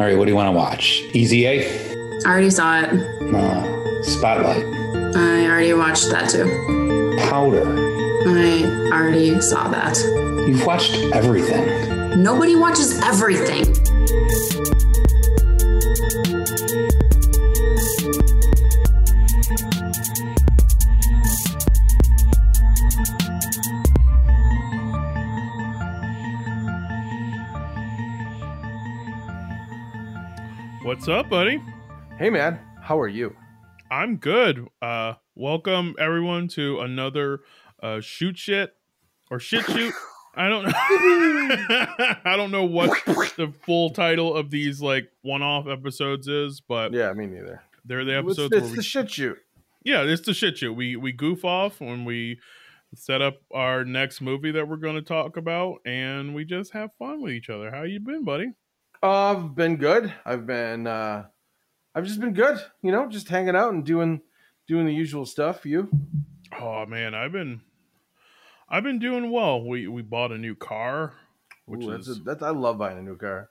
All right, what do you want to watch? Easy A? I already saw it. Uh, Spotlight. I already watched that too. Powder. I already saw that. You've watched everything. Nobody watches everything. What's up, buddy? Hey man, how are you? I'm good. Uh welcome everyone to another uh shoot shit or shit shoot. I don't know. I don't know what the full title of these like one-off episodes is, but Yeah, me neither. they're the It's, episodes it's where we the shit shoot. Yeah, it's the shit shoot. We we goof off when we set up our next movie that we're going to talk about and we just have fun with each other. How you been, buddy? Uh, I've been good. I've been uh I've just been good, you know, just hanging out and doing doing the usual stuff. You? Oh man, I've been I've been doing well. We we bought a new car, which Ooh, is that's a, that's I love buying a new car.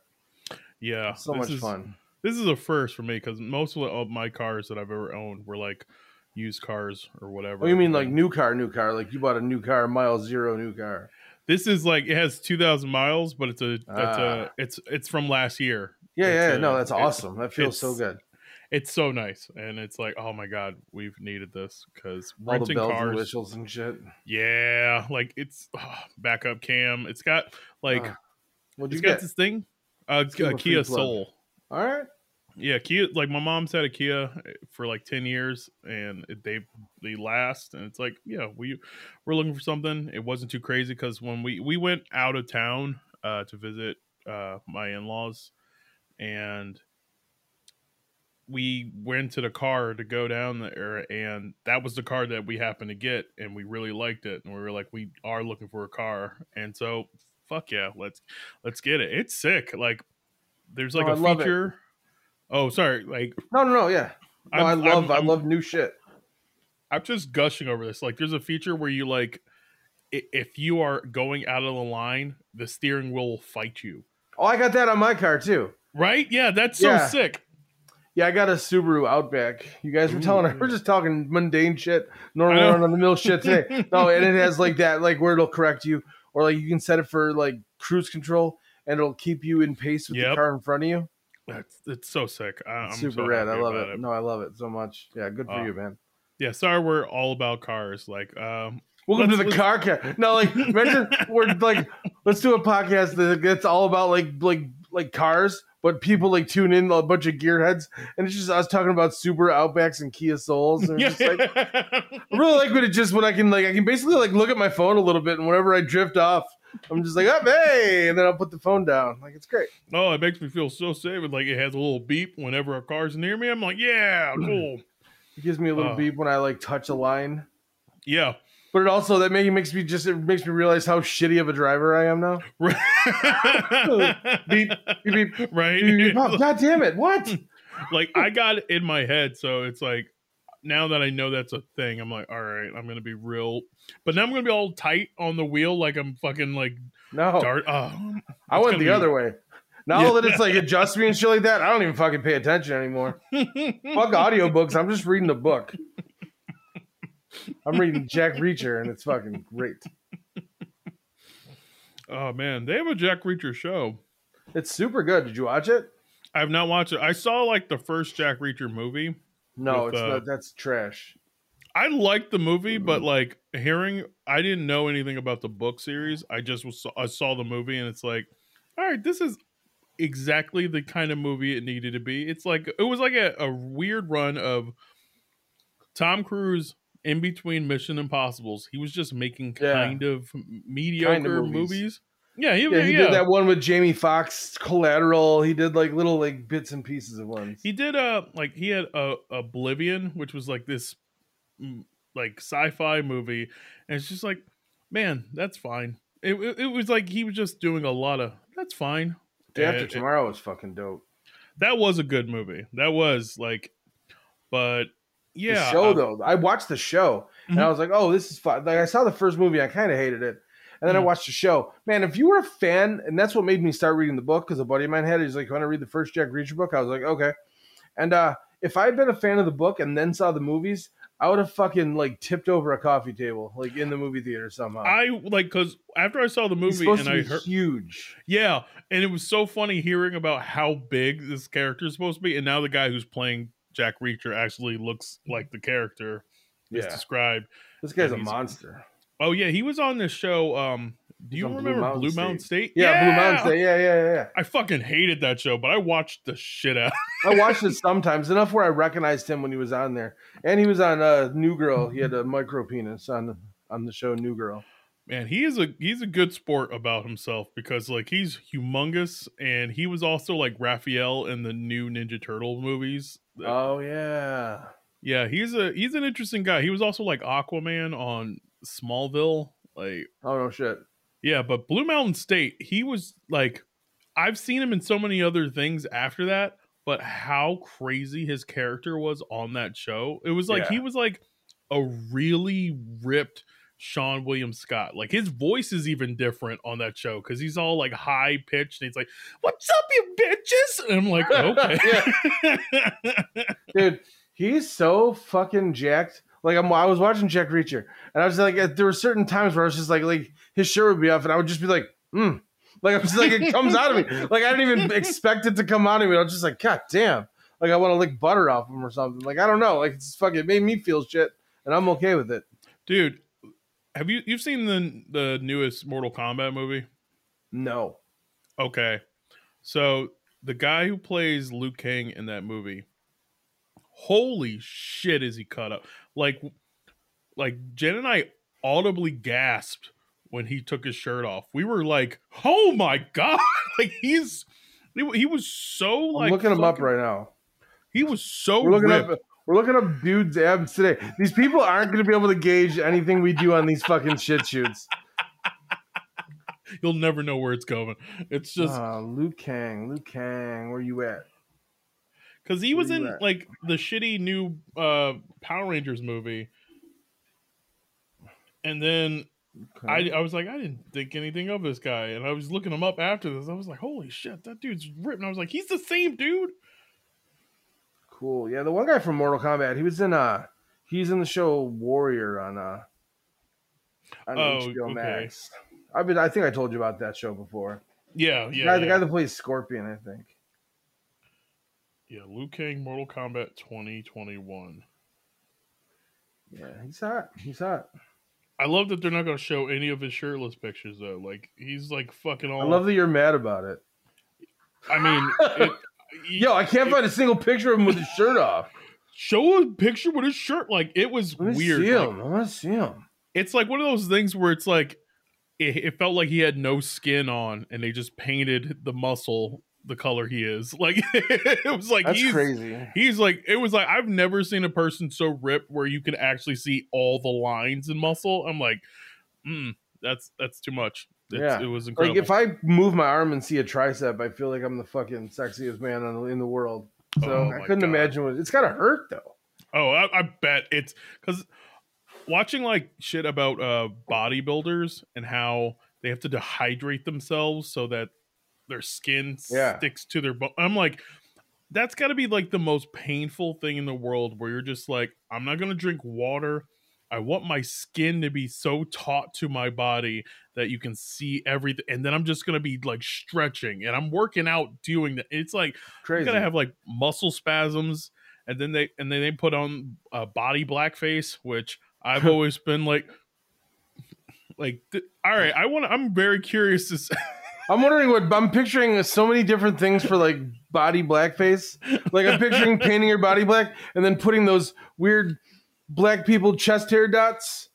yeah, So much is- fun. This is a first for me because most of, of my cars that I've ever owned were like used cars or whatever. Oh, you mean like new car, new car? Like you bought a new car, mile zero new car. This is like it has two thousand miles, but it's a it's Ah. a it's it's from last year. Yeah, It's yeah, a- no, that's awesome. That feels so good. It's so nice, and it's like oh my god, we've needed this because renting bells and cars. whistles and shit. Yeah, like it's oh, backup cam. It's got like Ah, What'd you got get? this thing. Uh, it's got a Kia. Soul. All right. Yeah, Kia. Like my mom's had a Kia for like ten years, and it- they they last. And it's like, yeah, we we're looking for something. It wasn't too crazy because when we we went out of town uh, to visit uh, my in laws, and we went to the car to go down there, and that was the car that we happened to get, and we really liked it, and we were like, we are looking for a car, and so fuck yeah, let's let's get it. It's sick. Like there's like Oh, a love it. Oh, sorry. Like No, no, no. Yeah. No, I love, I'm- i love new shit. I'm just gushing over this. Like, there's a feature where you like, if you are going out of the line, the steering wheel will fight you. Oh, I got that on my car too. Right? Yeah, that's so Yeah. sick. Yeah, I got a Subaru Outback. You guys were telling her we're just talking mundane shit, normal run on the mill shit today. No, and it has like that, like where it'll correct you, or like you can set it for like cruise control, and it'll keep you in pace with Yep. the car in front of you. That's it's so sick. I, I'm super so rad. I love about it. No, I love it so much. Yeah, good for Oh. you, man. Yeah, sorry, we're all about cars. Like, um, Welcome to Let's- the car cat. No, like imagine we're like, let's do a podcast that gets all about like like like cars, but people like tune in a bunch of gearheads, and it's just us talking about Subaru Outbacks and Kia Souls, and just like I really like when it just when I can like I can basically like look at my phone a little bit and whenever I drift off, I'm just like, oh hey, and then I'll put the phone down. Like it's great. oh, it makes me feel so safe. Like, it has a little beep whenever a car's near me. I'm like, yeah, cool. It gives me a little Oh. beep when I like touch a line. Yeah. But it also that make, makes me just it makes me realize how shitty of a driver I am now. Beep, beep, beep. right? Oh, God damn it! What? like I got it in my head, so it's like now that I know that's a thing, I'm like, all right, I'm gonna be real, but now I'm gonna be all tight on the wheel, like I'm fucking like No, dart. Oh, I went the be- other way. Now Yeah. that it's like adjust me and shit like that, I don't even fucking pay attention anymore. Fuck audiobooks. I'm just reading the book. I'm reading Jack Reacher and it's fucking great. oh man, they have a Jack Reacher show. It's super good. Did you watch it? I have not watched it. I saw like the first Jack Reacher movie. No, With, it's uh, not. That's trash. I liked the movie, but like hearing, I didn't know anything about the book series. I just was I saw the movie, and it's like, all right, this is exactly the kind of movie it needed to be. It's like it was like a, a weird run of Tom Cruise in between Mission Impossibles. He was just making Yeah. kind of mediocre movies. movies. Yeah, he, Yeah, he yeah. did that one with Jamie Foxx, Collateral. He did like little like bits and pieces of ones. He did uh like he had a Oblivion, which was like this mm, like sci-fi movie, and it's just like, man, that's fine. It, it, it was like he was just doing a lot of that's fine. Day After And- Tomorrow was fucking dope. That was a good movie. That was like, but yeah, the show uh, though, I watched the show and Mhm. I was like, oh, this is fun. Like I saw the first movie, I kind of hated it, and then I Mhm. watched the show. Man, if you were a fan, and that's what made me start reading the book because a buddy of mine had it. He's like, "Want to read the first Jack Reacher book?" I was like, "Okay." And uh, if I had been a fan of the book and then saw the movies, I would have fucking like tipped over a coffee table, like in the movie theater somehow. I like because after I saw the movie and I heard, huge. yeah, and it was so funny hearing about how big this character is supposed to be, and now the guy who's playing Jack Reacher actually looks like the character is Yeah, described. this guy's a monster. Oh yeah, he was on this show. Um, do you on Blue remember Mountain Blue Mountain State? Yeah, Blue Mountain State. Yeah, yeah, yeah, yeah. I fucking hated that show, but I watched the shit out. I watched it sometimes enough where I recognized him when he was on there, and he was on uh, New Girl. He had a micro penis on on the show New Girl. Man, he is a he's a good sport about himself because like he's humongous and he was also like Raphael in the new Ninja Turtle movies. Oh yeah, Yeah, he's a he's an interesting guy. He was also like Aquaman on Smallville. Like oh no shit. Yeah, but Blue Mountain State, he was like I've seen him in so many other things after that, but how crazy his character was on that show. It was like Yeah. he was like a really ripped Seann William Scott. Like his voice is even different on that show because he's all like high pitched and he's like, What's up, you bitches? And I'm like, okay. dude he's so fucking jacked like I'm, i was watching jack reacher and i was like there were certain times where i was just like like his shirt would be off and i would just be like hmm. Like i was like it comes out of me. Like i didn't even expect it to come out of me. I was just like god damn. Like i want to lick butter off him or something. Like i don't know. Like it's fucking it made me feel shit and i'm okay with it. Dude, have you you've seen the the newest Mortal Kombat movie? no. Okay. So the guy who plays Liu Kang in that movie, holy shit is he cut up. Like like Jen and I audibly gasped when he took his shirt off. We were like, "Oh my god." like he's he, was so like i'm looking him up right now He was so we're looking ripped. up we're looking up dudes abs today these people aren't going to be able to gauge anything we do on these fucking shit shoots You'll never know where it's going. It's just uh, Liu Kang, Liu Kang, where you at? because he was where in at? like the shitty new uh Power Rangers movie. And then I, I was like, I didn't think anything of this guy. And I was looking him up after this. I was like, holy shit, that dude's ripped. And I was like, he's the same dude. cool. Yeah, the one guy from Mortal Kombat, he was in uh he's in the show Warrior on uh on Oh, HBO okay. Max. I mean, I think I told you about that show before. Yeah, The yeah. guy, yeah. the guy that plays Scorpion, I think. yeah, Liu Kang Mortal Kombat 2021. Yeah, he's hot. He's hot. I love that they're not going to show any of his shirtless pictures, though. Like, he's like fucking all. I love that you're mad about it. I mean, it, Yo, I can't find a single picture of him with his shirt off. show a picture with his shirt. Like, it was weird. see Like. I want to see him. it's like one of those things where it's like it, it felt like he had no skin on and they just painted the muscle the color he is like it was like That's he's crazy. he's like it was like i've never seen a person so ripped where you can actually see all the lines and muscle i'm like mm, that's that's too much it's, Yeah. it was Like if I move my arm and see a tricep, I feel like I'm the fucking sexiest man the, in the world. So Oh I couldn't God. imagine what it's gotta hurt though. Oh, I, I bet it's because watching like shit about uh bodybuilders and how they have to dehydrate themselves so that their skin Yeah. sticks to their bone. I'm like, that's got to be like the most painful thing in the world where you're just like, I'm not gonna drink water. I want my skin to be so taut to my body that you can see everything, and then I'm just gonna be like stretching and I'm working out doing that. It's like Crazy. you gotta have like muscle spasms and then they and then they put on a body blackface which i've always been like like th- all right i want to i'm very curious to I'm wondering what I'm picturing so many different things for like body blackface. Like I'm picturing painting your body black and then putting those weird black people chest hair dots.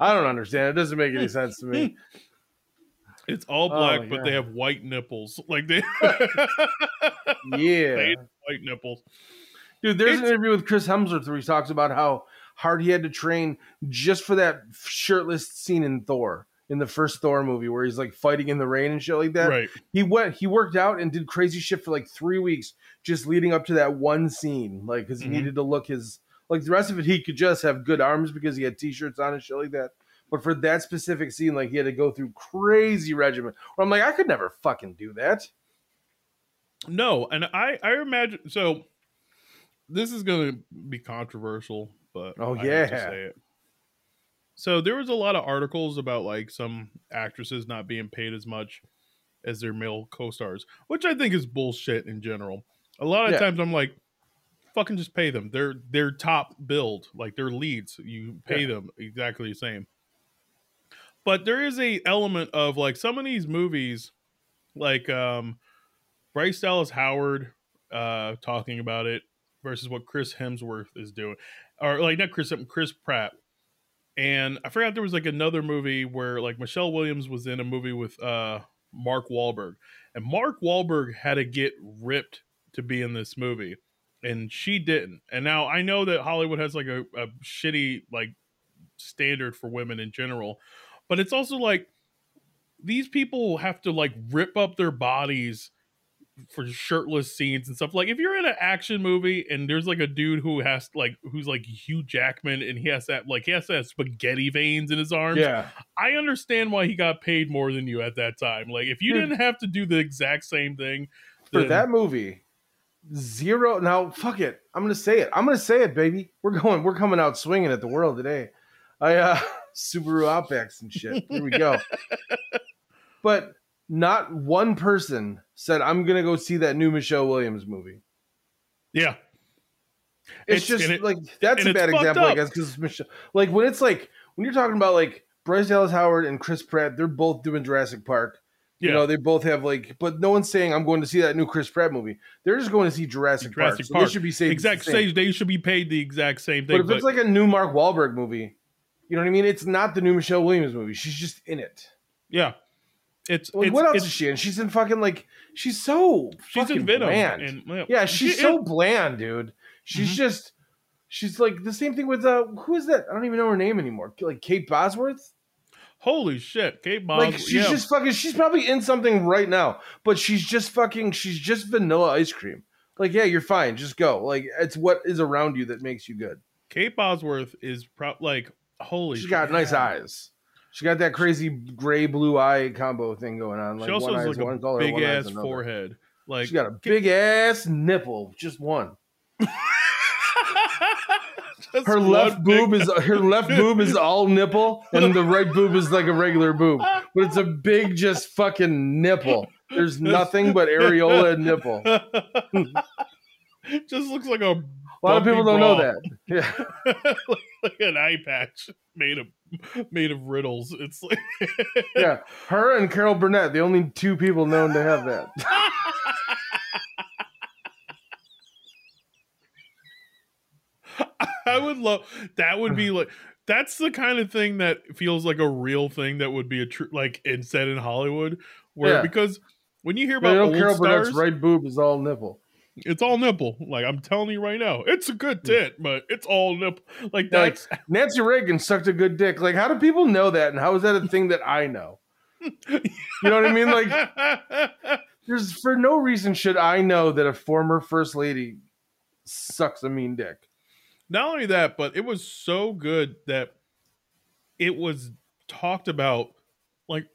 I don't understand. It doesn't make any sense to me. it's all Oh, black but they have white nipples like they Yeah. They- white nipples Dude, there's an interview with Chris Hemsworth where he talks about how hard he had to train just for that shirtless scene in Thor in the first Thor movie where he's like fighting in the rain and shit like that. right He went, he worked out and did crazy shit for like three weeks just leading up to that one scene, like because he Mhm. needed to look his Like the rest of it, he could just have good arms because he had t-shirts on and shit like that. But for that specific scene, like he had to go through crazy regimen. Where I'm like, I could never fucking do that. No, and I I imagine so. This is going to be controversial, but Oh, I yeah. So there was a lot of articles about like some actresses not being paid as much as their male co-stars, which I think is bullshit in general. A lot of Yeah. times I'm like, fucking just pay them. They're they're top billed, like they're leads. You pay them exactly the same. But there is a element of like some of these movies, like um Bryce Dallas Howard uh talking about it versus what Chris Hemsworth is doing. Or like not Chris Chris Pratt. And I forgot there was like another movie where like Michelle Williams was in a movie with uh Mark Wahlberg. And Mark Wahlberg had to get ripped to be in this movie. And she didn't. And now I know that Hollywood has like a, a shitty like standard for women in general. But it's also like these people have to like rip up their bodies for shirtless scenes and stuff. Like if you're in an action movie and there's like a dude who has like who's like Hugh Jackman and he has that like he has that spaghetti veins in his arms. Yeah. I understand why he got paid more than you at that time. Like if you Dude. didn't have to do the exact same thing For that movie, zero. Now, fuck it. I'm gonna say it. I'm gonna say it, baby. We're going. We're coming out swinging at the world today. I uh Subaru Outbacks and shit. Here we go. but not one person said I'm gonna go see that new Michelle Williams movie. yeah. It's, It's- just it- like that's a bad example, I guess, because Michelle. Like when it's like when you're talking about like Bryce Dallas Howard and Chris Pratt, they're both doing Jurassic Park. Yeah. You know, they both have like, but no one's saying I'm going to see that new Chris Pratt movie. They're just going to see Jurassic, Park. Jurassic So Park. they should be saying exact same. They should be paid the exact same thing. But if it's like a new Mark Wahlberg movie, you know what I mean? It's not the new Michelle Williams movie. She's just in it. yeah, it's, Like, it's what else it's, is she in? She's in fucking like she's so she's fucking in Venom. bland. And, yeah, she's she- so bland, dude. She's Mhm. just she's like the same thing with uh who is that? I don't even know her name anymore. Like Kate Bosworth. Holy shit, Kate Bosworth. like she's yeah. just fucking. She's probably in something right now, but she's just fucking. She's just vanilla ice cream. Like yeah, you're fine. Just go. Like it's what is around you that makes you good. Kate Bosworth is pro- like holy. She's shit. got nice eyes. She got that crazy gray blue eye combo thing going on. Like she also one has like one a color, big one ass forehead. Like She got a big ass nipple, just one. Just Her one left big- boob is her left boob is all nipple, and the right boob is like a regular boob. But it's a big, just fucking nipple. There's nothing but areola and nipple. Just looks like a lot of people don't know that. Yeah, like, like an eye patch made of made of riddles. It's like yeah. Her and Carol Burnett, the only two people known to have that. I would love that would be like that's the kind of thing that feels like a real thing that would be a true like instead in Hollywood where Yeah. because when you hear about you know, Carol stars, Burnett's right boob is all nipple. It's all nipple. Like I'm telling you right now, it's a good tit, but it's all nipple. Like Hmm. Like, Nancy Reagan sucked a good dick. Like, how do people know that? And how is that a thing that I know? You know what I mean? Like, there's for no reason should I know that a former first lady sucks a mean dick. not only that, but it was so good that it was talked about like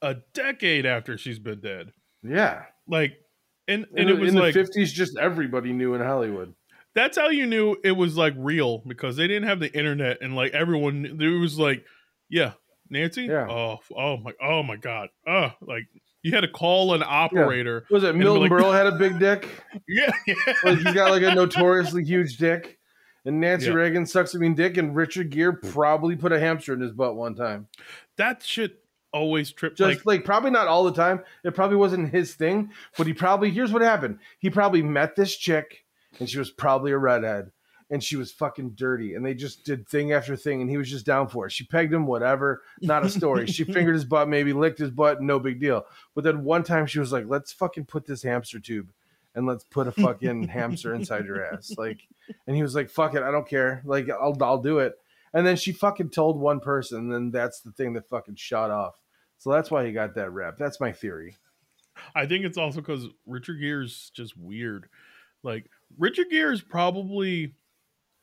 a decade after she's been dead. Yeah. Like, and In, and it was in like the 50s, just everybody knew in Hollywood. that's how you knew it was like real because they didn't have the internet and like everyone it was like, yeah, Nancy, Yeah. oh, oh my, oh my god, oh, like you had to call an operator, Was it Milton like- Berle had a big dick? yeah, yeah, Like, he's got like a notoriously huge dick. And Nancy Yeah. Reagan sucks a mean dick, and Richard Gere probably put a hamster in his butt one time. that shit always tripped. just Like, like, probably not all the time. It probably wasn't his thing, but he probably here's what happened. He probably met this chick, and she was probably a redhead, and she was fucking dirty, and they just did thing after thing, and he was just down for it. She pegged him, whatever, not a story. she fingered his butt, maybe licked his butt, no big deal. But then one time she was like, "Let's fucking put this hamster tube." And let's put a fucking hamster inside your ass, like. And he was like, "Fuck it, I don't care. Like, I'll I'll do it." And then she fucking told one person, and then that's the thing that fucking shot off. So that's why he got that rep. That's my theory. I think it's also because Richard Gere's just weird. Like Richard Gere is probably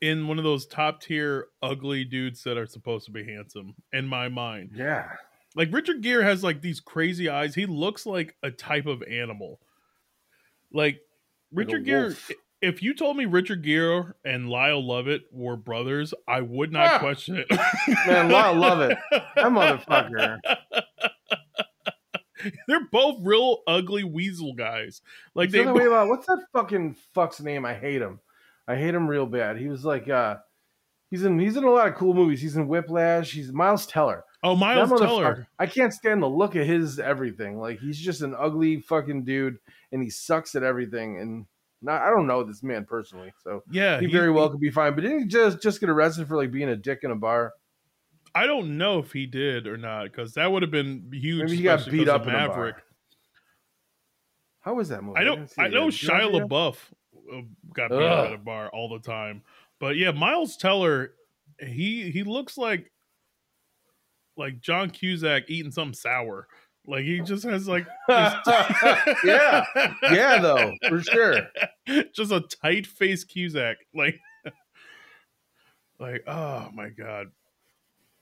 in one of those top tier ugly dudes that are supposed to be handsome in my mind. Yeah. Like Richard Gere has like these crazy eyes. He looks like a type of animal. Like Like Richard Gere if you told me Richard Gere and Lyle Lovett were brothers, I would not Ah! question it. Man, Lyle Lovett, that motherfucker. They're both real ugly weasel guys. Like they way about what's that fucking fuck's name? I hate him. I hate him real bad. He was like uh he's in he's in a lot of cool movies. He's in Whiplash. He's Miles Teller. Oh, Miles Teller. I can't stand the look of his everything. Like he's just an ugly fucking dude, and he sucks at everything. And not, I don't know this man personally, so Yeah, he he- very well could be fine. But didn't he just just get arrested for like being a dick in a bar? I don't know if he did or not because that would have been huge. Maybe he got beat up of in a bar. Maverick. How was that movie? I don't. see I know yet. Did you Shia? LaBeouf uh, got beat up Ugh. at a bar all the time, but yeah, Miles Teller, he he looks like like John Cusack eating something sour. Like he just has like this- Yeah. Yeah, though for sure. just a tight face Cusack. Like, like oh my god,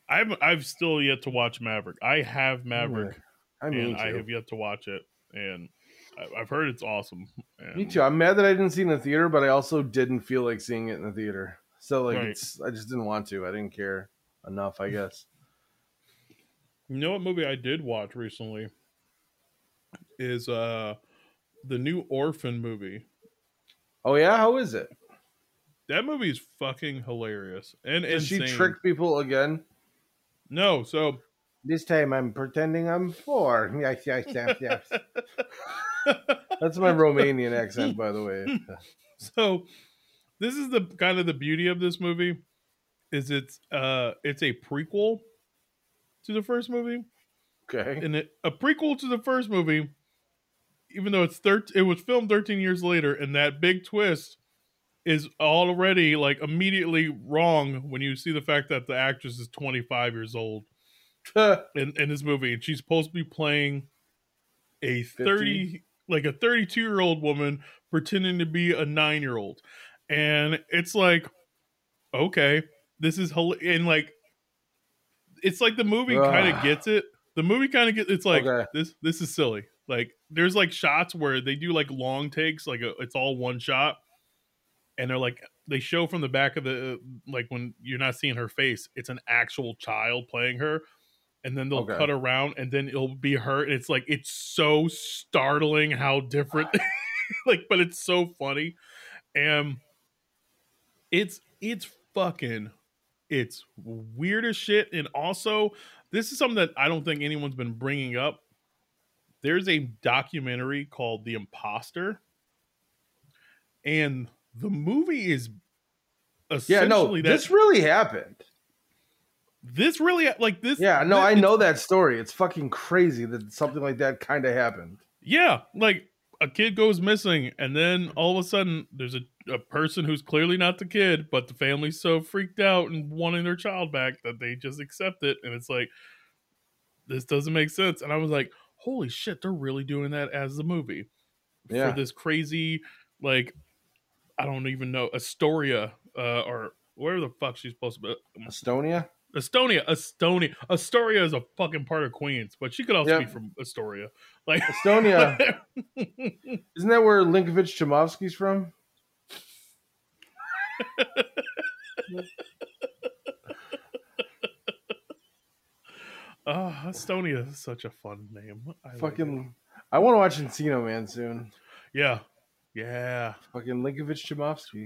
I've I've still yet to watch Maverick. I have Maverick, I mean, and I have yet to watch it, and I've heard it's awesome. And Me too. I'm mad that I didn't see it in the theater, but I also didn't feel like seeing it in the theater. So like, Right. it's I just didn't want to. I didn't care enough, I guess. You know what movie I did watch recently is uh the new Orphan movie. Oh yeah, how is it? That movie is fucking hilarious and Does she insane. trick people again? No, so This time I'm pretending I'm four. Yes, yes, yes, yes. That's my Romanian accent, by the way. so this is the kind of the beauty of this movie is it's uh it's a prequel to the first movie Okay. and it, a prequel to the first movie even though it's thir- it was filmed 13 years later and that big twist is already like immediately wrong when you see the fact that the actress is 25 years old in, in this movie and she's supposed to be playing a 30 like a 32 year old woman pretending to be a nine year old and it's like okay this is and like it's like the movie kind of gets it. The movie kind of gets it's like Okay. this this is silly. Like there's like shots where they do like long takes like a, it's all one shot and they're like they show from the back of the uh, like when you're not seeing her face it's an actual child playing her and then they'll Okay. cut around and then it'll be her and it's like it's so startling how different ah. like but it's so funny and it's it's fucking it's weird as shit and also this is something that i don't think anyone's been bringing up there's a documentary called the imposter and the movie is Yeah, no, that this really happened. this really like this Yeah, no, thi- I know that story. It's fucking crazy that something like that kind of happened. Yeah, like a kid goes missing, and then all of a sudden there's a, a person who's clearly not the kid, but the family's so freaked out and wanting their child back that they just accept it. And it's like, this doesn't make sense. And I was like, holy shit, they're really doing that as the movie Yeah. for this crazy, like, I don't even know, Astoria, uh, or where the fuck she's supposed to be. Estonia? Estonia, Estonia, Astoria is a fucking part of Queens, but she could also Yeah. be from Astoria. Like, Estonia. Isn't that where Linkavitch Chomofsky's from? Oh, Estonia is such a fun name. I like. Fucking I want to watch Encino Man soon. yeah, yeah. Fucking Linkavitch Chomofsky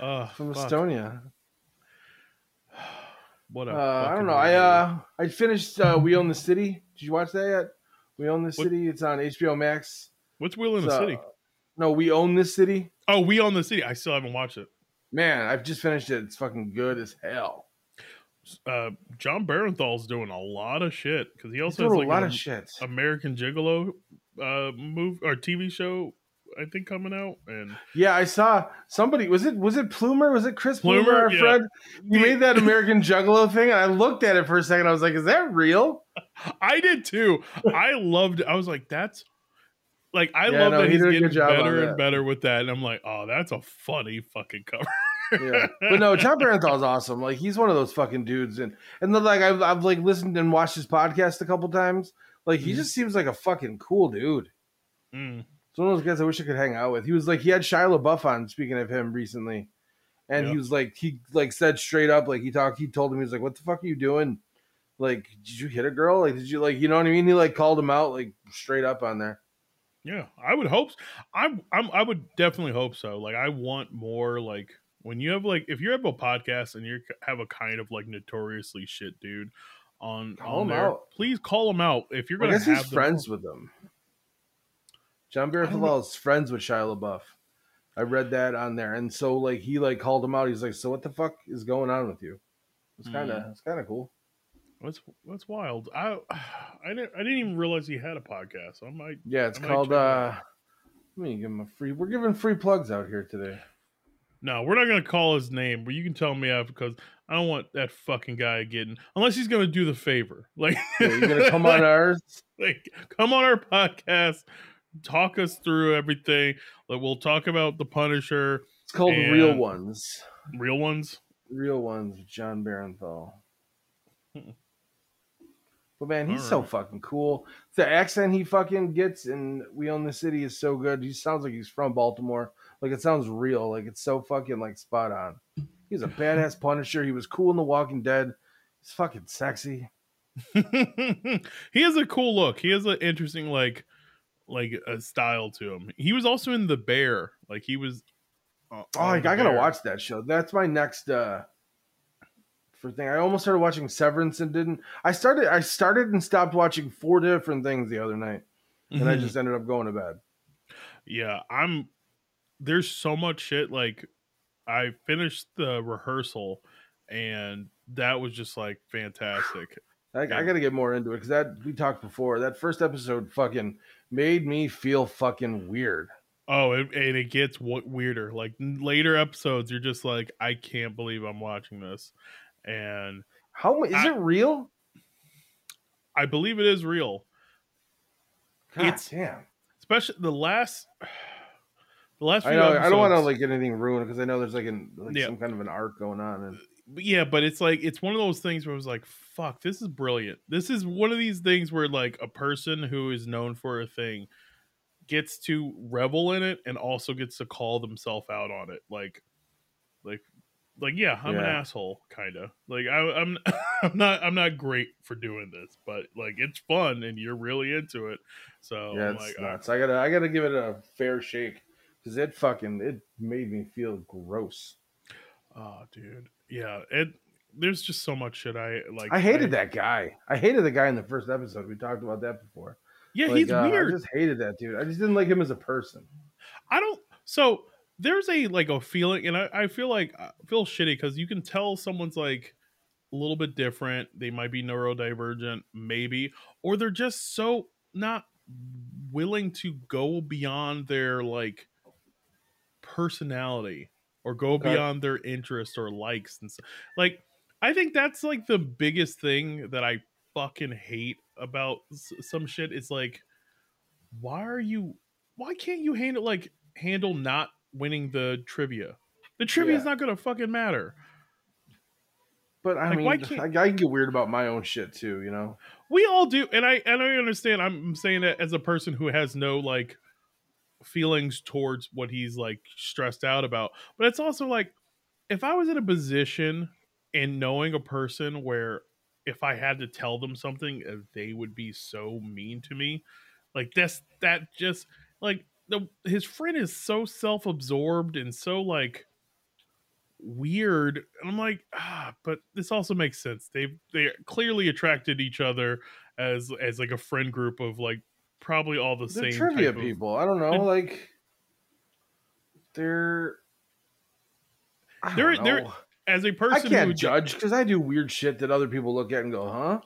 uh, from fuck. Estonia. What a Uh, I don't know. I uh I finished uh, We Own the City. Did you watch that yet? We Own the City. It's on HBO Max. What's in the It's, uh, City? No, We Own This City. Oh, We Own the City. I still haven't watched it. Man, I've just finished it. It's fucking good as hell. Uh, Jon Bernthal's doing a lot of shit because he also has like a lot an of shit. American Gigolo uh move or TV show. I think coming out and Yeah, I saw somebody. Was it was it Plumer? Was it Chris Plumer, Plumer, our yeah. friend? He made that American Juggalo thing, and I looked at it for a second. I was like, "Is that real?" I did too. I loved. I was like, that's like I Yeah, love no, that he he's getting job better and better with that. And I'm like, oh, that's a funny fucking cover. yeah. But no, Jon Bernthal's awesome. Like he's one of those fucking dudes, and and then like I've I've like listened and watched his podcast a couple times. Like he Mhm. just seems like a fucking cool dude. Mm. It's one of those guys I wish I could hang out with. He was like he had Shia LaBeouf on. Speaking of him recently, and Yeah. he was like he like said straight up like he talked. He told him he was like, "What the fuck are you doing? Like, did you hit a girl? Like, did you like you know what I mean?" He like called him out like straight up on there. Yeah, I would hope. I'm, I'm. I would definitely hope so. Like, I want more. Like, when you have like, if you have a podcast and you have a kind of like notoriously shit dude on Call on him there, out. please call him out. If you're gonna guess have he's them friends with them. John don't is friends with Shia LaBeouf. I read that on there, and so like he like called him out. He's like, "So what the fuck is going on with you?" It's kind of Mm. it's kind of cool. That's that's wild. I I didn't I didn't even realize he had a podcast. I might. Yeah, it's I called. it uh. Let me give him a free. We're giving free plugs out here today. No, we're not gonna call his name, but you can tell me out because I don't want that fucking guy getting unless he's gonna do the favor. Like, Yeah, you're gonna come on ours. like come on our podcast talk us through everything like we'll talk about the punisher It's called Real Ones. real ones Real Ones with Jon Bernthal. Hmm. But man, he's so fucking cool. The accent he fucking gets in We Own the City is so good. He sounds like he's from Baltimore. Like it sounds real. Like it's so fucking like spot on. He's a badass Punisher. He was cool in The Walking Dead. He's fucking sexy. he has a cool look he has an interesting like like a style to him he was also in the bear like he was uh, Oh, I, I gotta Bear. watch that show. That's my next uh for thing. I almost started watching Severance and didn't. I started. I started and stopped watching four different things the other night, and I Mhm. just ended up going to bed. yeah i'm there's so much shit like i finished the rehearsal and that was just like fantastic I, I got to get more into it because that we talked before. That first episode fucking made me feel fucking weird. Oh, it, and it gets w- weirder. Like later episodes, you're just like, I can't believe I'm watching this, and How is I- it real? I believe it is real. God It's- damn. Especially the last, the last. I know. I don't want to like get anything ruined because I know there's like an like Yeah. some kind of an arc going on. And yeah, but it's like it's one of those things where I was like, "Fuck, this is brilliant." This is one of these things where like a person who is known for a thing gets to revel in it and also gets to call themselves out on it. Like, like, like, yeah, I'm an asshole, kind of. Like, I, I'm, I'm not, I'm not great for doing this, but like, it's fun and you're really into it. So yeah, it's like, uh, nuts. I gotta I gotta give it a fair shake because it fucking it made me feel gross. oh, dude, yeah, it. There's just so much shit I like. I hated that guy. I hated the guy in the first episode. We talked about that before. Yeah, Like, he's uh, weird. I just hated that dude. I just didn't like him as a person. I don't. So there's a like a feeling, and I, I feel like I feel shitty because you can tell someone's like a little bit different. They might be neurodivergent, maybe, or they're just so not willing to go beyond their like personality or go Okay. beyond their interest or likes and stuff. Like, I think that's like the biggest thing that I fucking hate about s- some shit. It's like, why are you? Why can't you handle like handle not winning the trivia? The trivia is Yeah. not gonna fucking matter. But I Like, mean, why I, I can get weird about my own shit too. You know. We all do, and I and I understand. I'm saying that as a person who has no like feelings towards what he's like stressed out about, but it's also like if I was in a position and knowing a person where if I had to tell them something, uh, they would be so mean to me. Like that's that just like the his friend is so self absorbed and so like weird and i'm like ah but this also makes sense they they clearly attracted each other as as like a friend group of like probably all the They're same trivia of- people. I don't know. Like they're. They're- they're- as a person I can't who judge because I do weird shit that other people look at and go, "Huh."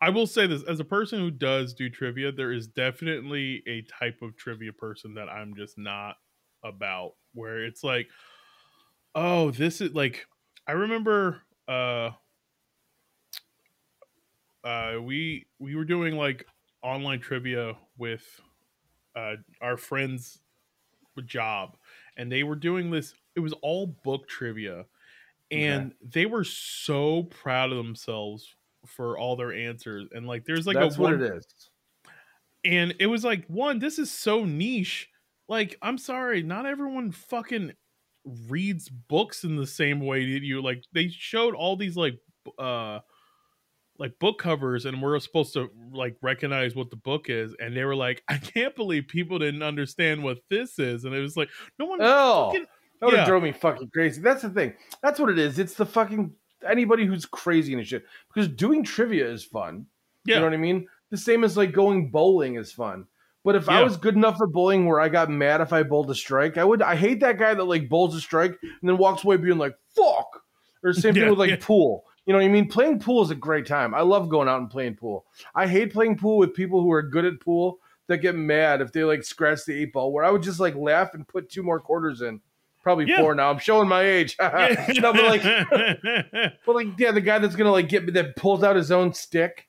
I will say this as a person who does do trivia, there is definitely a type of trivia person that I'm just not about where it's like, oh, this is like I remember uh uh we we were doing like online trivia with uh, our friend's job, and they were doing this. It was all book trivia, and they were so proud of themselves for all their answers. And like, there's like That's a what one, it is. and it was like one. This is so niche. Like, I'm sorry, not everyone fucking reads books in the same way that you like. They showed all these like. uh like book covers and we're supposed to like recognize what the book is and they were like i can't believe people didn't understand what this is and it was like no one Oh, fucking- that would yeah. drove me fucking crazy. That's the thing. That's what it is. It's the fucking anybody who's crazy and shit. Because doing trivia is fun. yeah You know what I mean? The same as like going bowling is fun. But if I was good enough for bowling where I got mad if I bowled a strike, I would. I hate that guy that like bowls a strike and then walks away being like "fuck." Or same thing with like yeah. pool. You know what I mean? Playing pool is a great time. I love going out and playing pool. I hate playing pool with people who are good at pool that get mad if they like scratch the eight ball. Where I would just like laugh and put two more quarters in. Probably Yeah. four now. I'm showing my age. no, but like, but like, yeah, the guy that's gonna like get me that pulls out his own stick.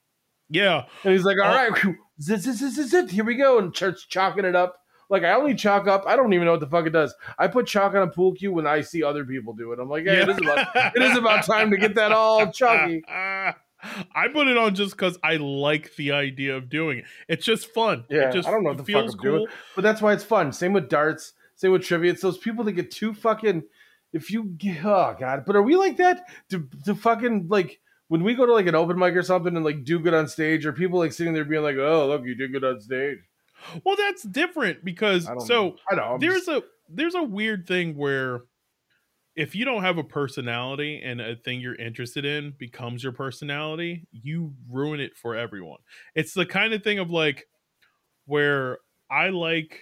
yeah And he's like, oh. all Oh. right, whew, zit, zit, zit, zit, zit, here we go. And starts chalking it up. Like, I only chalk up. I don't even know what the fuck it does. I put chalk on a pool cue when I see other people do it. I'm like, hey, it, is about, it is about time to get that all chalky. I put it on just because I like the idea of doing it. It's just fun. Yeah, it just I don't know what the fuck I'm doing. cool. But that's why it's fun. Same with darts. Same with trivia. It's those people that get too fucking. If you, oh god, but are we like that? To to fucking like when we go to like an open mic or something and like do good on stage, or people like sitting there being like, oh look, you did good on stage. Well, that's different because I so. I know. There's just- a there's a weird thing where if you don't have a personality and a thing you're interested in becomes your personality, you ruin it for everyone. It's the kind of thing of like where I like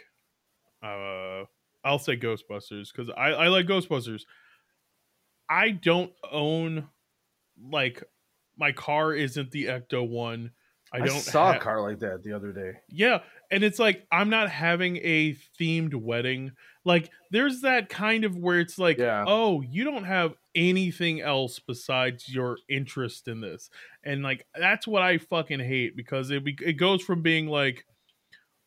uh I'll say Ghostbusters because I, I like Ghostbusters. I don't own like my car isn't the Ecto one. I I, don't I saw ha- a car like that the other day. yeah, and it's like I'm not having a themed wedding. Like there's that kind of where it's like, Yeah. oh, you don't have anything else besides your interest in this. And like that's what I fucking hate because it be- it goes from being like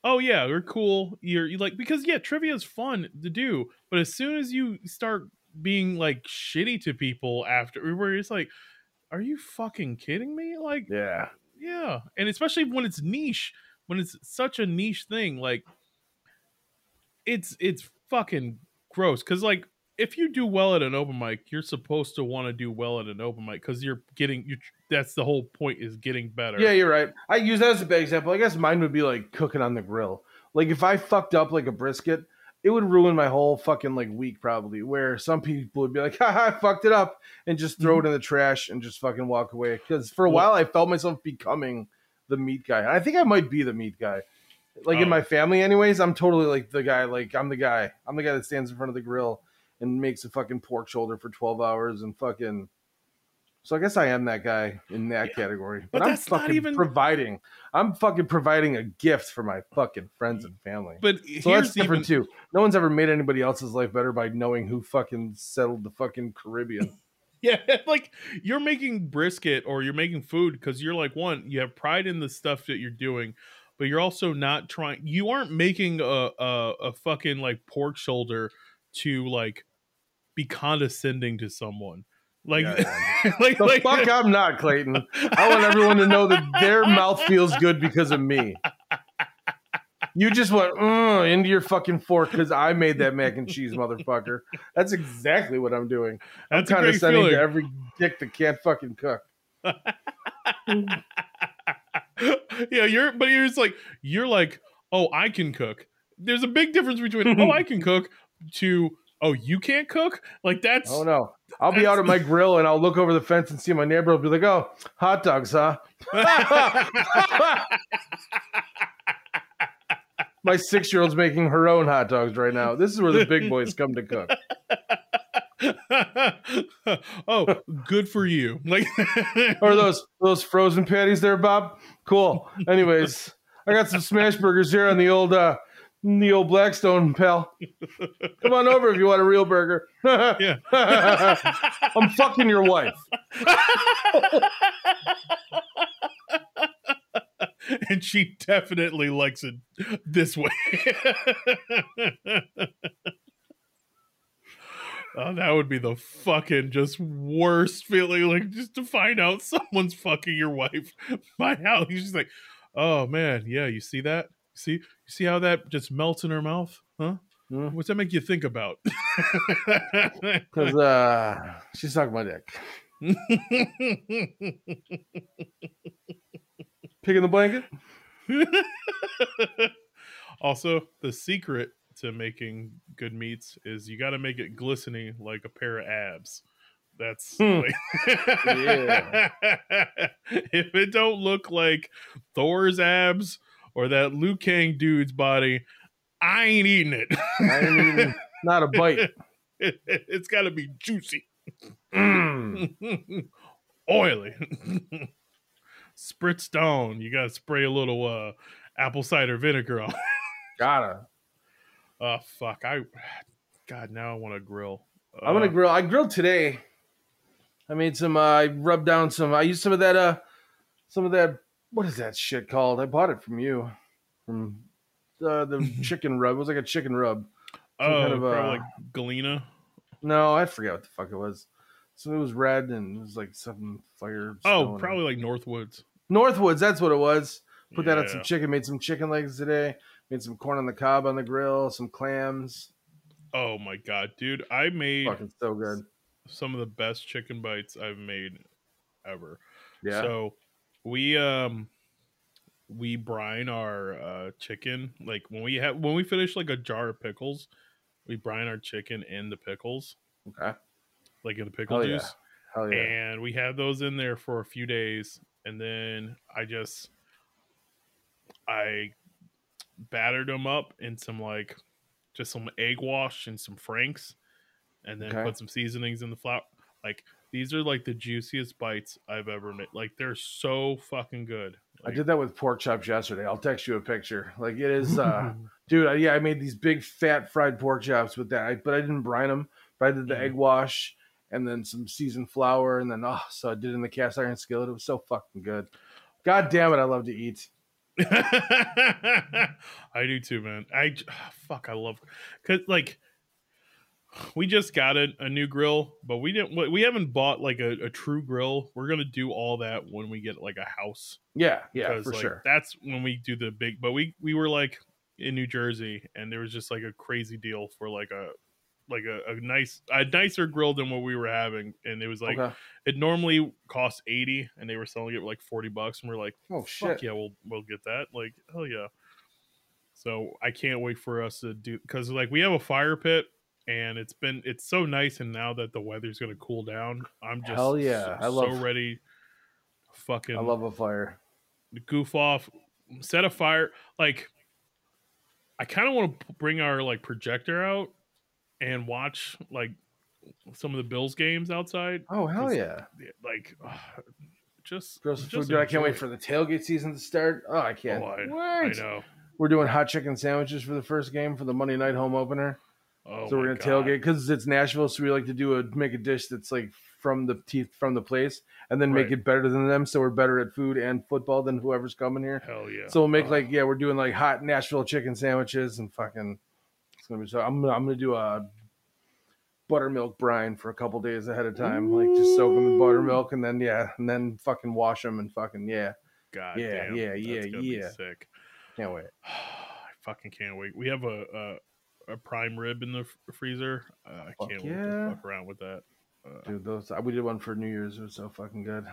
oh yeah, you're cool. You're you like because yeah, trivia is fun to do, but as soon as you start being like shitty to people after where it's like are you fucking kidding me? Like Yeah. yeah, and especially when it's niche, when it's such a niche thing, like it's it's fucking gross. Because like if you do well at an open mic, you're supposed to want to do well at an open mic because you're getting you. That's the whole point is getting better. Yeah, you're right. I use that as a bad example. I guess mine would be like cooking on the grill. Like if I fucked up like a brisket, it would ruin my whole fucking like week probably. Where some people would be like, "Ha I fucked it up," and just throw mm-hmm. it in the trash and just fucking walk away. Because for a Well- while, I felt myself becoming the meat guy. I think I might be the meat guy. Like Oh. in my family, anyways, I'm totally like the guy. Like I'm the guy. I'm the guy that stands in front of the grill and makes a fucking pork shoulder for 12 hours and fucking. So I guess I am that guy in that Yeah. category. But But, I'm that's not fucking even- providing. I'm fucking providing a gift for my fucking friends and family. but so here's that's different even, too. No one's ever made anybody else's life better by knowing who fucking settled the fucking Caribbean. Yeah, like you're making brisket or you're making food because you're like one, you have pride in the stuff that you're doing, but you're also not trying. You aren't making a a, a fucking like pork shoulder to like be condescending to someone. Like, Yeah, like, the like fuck I'm not, Clayton. I want everyone to know that their mouth feels good because of me. You just went "Mm," into your fucking fork because I made that mac and cheese, motherfucker. That's exactly what I'm doing. I'm that's great condescending to every dick that can't fucking cook. yeah, you're but you're just like you're like, oh, I can cook. There's a big difference between oh, I can cook to oh, you can't cook. Like that's Oh no. I'll be out at my grill and I'll look over the fence and see my neighbor will be like, oh, hot dogs, huh? my six year old's making her own hot dogs right now. This is where the big boys come to cook. oh, good for you. Like Or those those frozen patties there, Bob? Cool. Anyways, I got some smash burgers here on the old uh the old Blackstone, pal. Come on over if you want a real burger. Yeah. I'm fucking your wife. and she definitely likes it this way. Oh, that would be the fucking just worst feeling, like just to find out someone's fucking your wife by how he's just like, oh man, yeah, you see that? See, you see how that just melts in her mouth, huh? Hmm. What's that make you think about? Because uh, she's sucking my dick. Pig in the blanket. also, the secret to making good meats is you got to make it glistening like a pair of abs. That's Hmm. like- Yeah. if it don't look like Thor's abs or that Liu Kang dude's body, I ain't eating it. I ain't even- not a bite. it's got to be juicy, Mm. oily, spritzed on. You got to spray a little uh, apple cider vinegar on. Gotta. Oh fuck! I, God, now I want to grill. I'm gonna Uh, grill. I grilled today. I made some. Uh, I rubbed down some. I used some of that. Uh, some of that. What is that shit called? I bought it from you. From uh, the chicken rub. It was like a chicken rub. Oh, kind of, probably uh, like Galena. No, I forget what the fuck it was. So it was red and it was like something fire. Oh, probably like Northwoods. Northwoods. That's what it was. Put that on some chicken. Made some chicken legs today. Made some corn on the cob on the grill. Some clams. Oh my god, dude! I made Fucking so good. some of the best chicken bites I've made ever. Yeah. So we um we brine our uh chicken like when we have when we finish like a jar of pickles, we brine our chicken in the pickles, okay. like in the pickle Hell yeah. juice. Hell yeah. and we have those in there for a few days and then i just i battered them up in some like just some egg wash and some franks and then Okay. put some seasonings in the flour like these are like the juiciest bites i've ever made like they're so fucking good I did that with pork chops yesterday. I'll text you a picture. Like it is, uh, dude. I, yeah, I made these big fat fried pork chops with that, I, but I didn't brine them. But I did the Mhm. egg wash and then some seasoned flour, and then oh, so I did it in the cast iron skillet. It was so fucking good. God damn it, I love to eat. I do too, man. I ah, fuck. I love because like we just got a, a new grill, but we didn't. we- We haven't bought like a, a true grill. We're gonna do all that when we get like a house. Yeah, yeah, for like, sure. That's when we do the big. But we we were like in New Jersey, and there was just like a crazy deal for like a like a, a nice a nicer grill than what we were having, and it was like okay. it normally costs eighty, and they were selling it for like forty bucks, and we're like. Oh Fuck shit. yeah, we'll we'll get that. Like hell yeah. So I can't wait for us to do because like we have a fire pit and it's been it's so nice and now that the weather's gonna cool down, I'm just Hell yeah, so, I love- so ready. Fucking I love a fire. goof off, set a fire. Like I kind of want to bring our like projector out and watch like some of the Bills games outside. Oh hell yeah. Like just Gross food. Dude, I can't wait for the tailgate season to start. Oh, I can't Oh, I. I know. We're doing hot chicken sandwiches for the first game for the Monday night home opener. Oh, so we're gonna God. tailgate because it's Nashville, so we like to do a make a dish that's like from the teeth from the place, and then make it better than them. So we're better at food and football than whoever's coming here. Hell yeah. So we'll make Oh, like yeah, we're doing like hot Nashville chicken sandwiches and fucking. Gonna be so. I'm gonna I'm gonna do a buttermilk brine for a couple days ahead of time, like just soak them in buttermilk and then yeah, and then fucking wash them and fucking yeah. God yeah, damn, yeah, yeah, yeah. sick. Can't wait. I fucking can't wait. We have a a, a prime rib in the freezer. Uh, I Fuck can't wait to fuck around with that. Uh, Dude, those we did one for New Year's. It was so fucking good.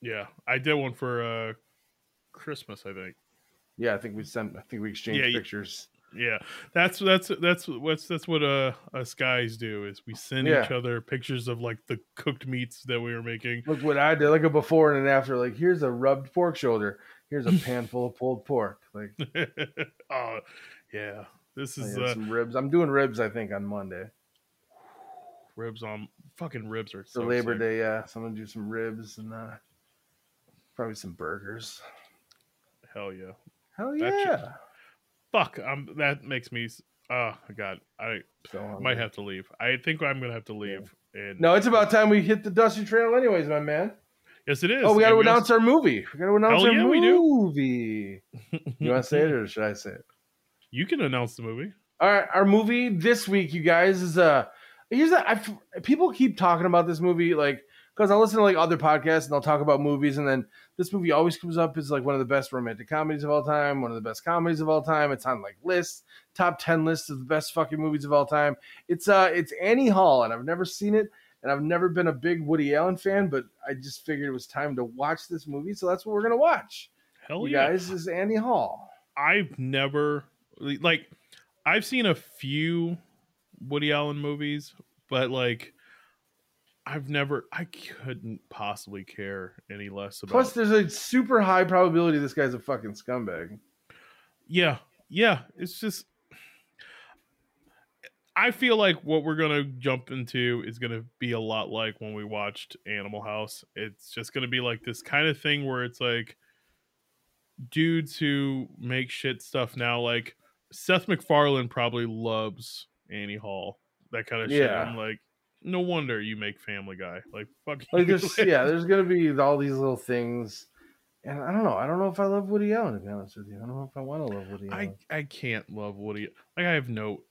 yeah, I did one for uh Christmas. I think. Yeah, I think we sent. I think we exchanged Yeah, pictures. Yeah, that's that's that's what's that's what uh us guys do is we send each other pictures of like the cooked meats that we were making. Look what I did. Like a before and an after. Like here's a rubbed pork shoulder. Here's a pan full of pulled pork. Like oh yeah, this is uh, some ribs. I'm doing ribs. I think on Monday ribs on fucking ribs are so Labor sick. Day. Yeah, so I'm gonna do some ribs and uh, probably some burgers. Hell yeah. Hell That yeah! Fuck, um, that makes me. Oh god, I So might have to leave. I think I'm gonna have to leave. And No, it's about time we hit the dusty trail, anyways, my man. Yes, it is. Oh, we got to announce our movie. We got to announce Hell our yeah, movie. You want to say it or should I say it? You can announce the movie. All right, our movie this week, you guys, is uh here's a I people keep talking about this movie like because I listen to like other podcasts and they'll talk about movies and then this movie always comes up as like one of the best romantic comedies of all time, one of the best comedies of all time. It's on like lists, top ten lists of the best fucking movies of all time. It's uh it's Annie Hall and I've never seen it and I've never been a big Woody Allen fan, but I just figured it was time to watch this movie, so that's what we're gonna watch. Hell you yeah. guys is Annie Hall. I've never like I've seen a few Woody Allen movies, but like I've never I couldn't possibly care any less about Plus, there's a super high probability this guy's a fucking scumbag. Yeah. Yeah, it's just I feel like what we're gonna jump into is gonna be a lot like when we watched Animal House. It's just gonna be like this kind of thing where it's like dudes who make shit stuff now. Like Seth MacFarlane probably loves Annie Hall, that kind of shit. Yeah. I'm like, no wonder you make Family Guy. Like fuck Like you. there's yeah, there's gonna be all these little things, and I don't know. I don't know if I love Woody Allen to be honest with you. I don't know if I want to love Woody Allen. I I can't love Woody. Like I have no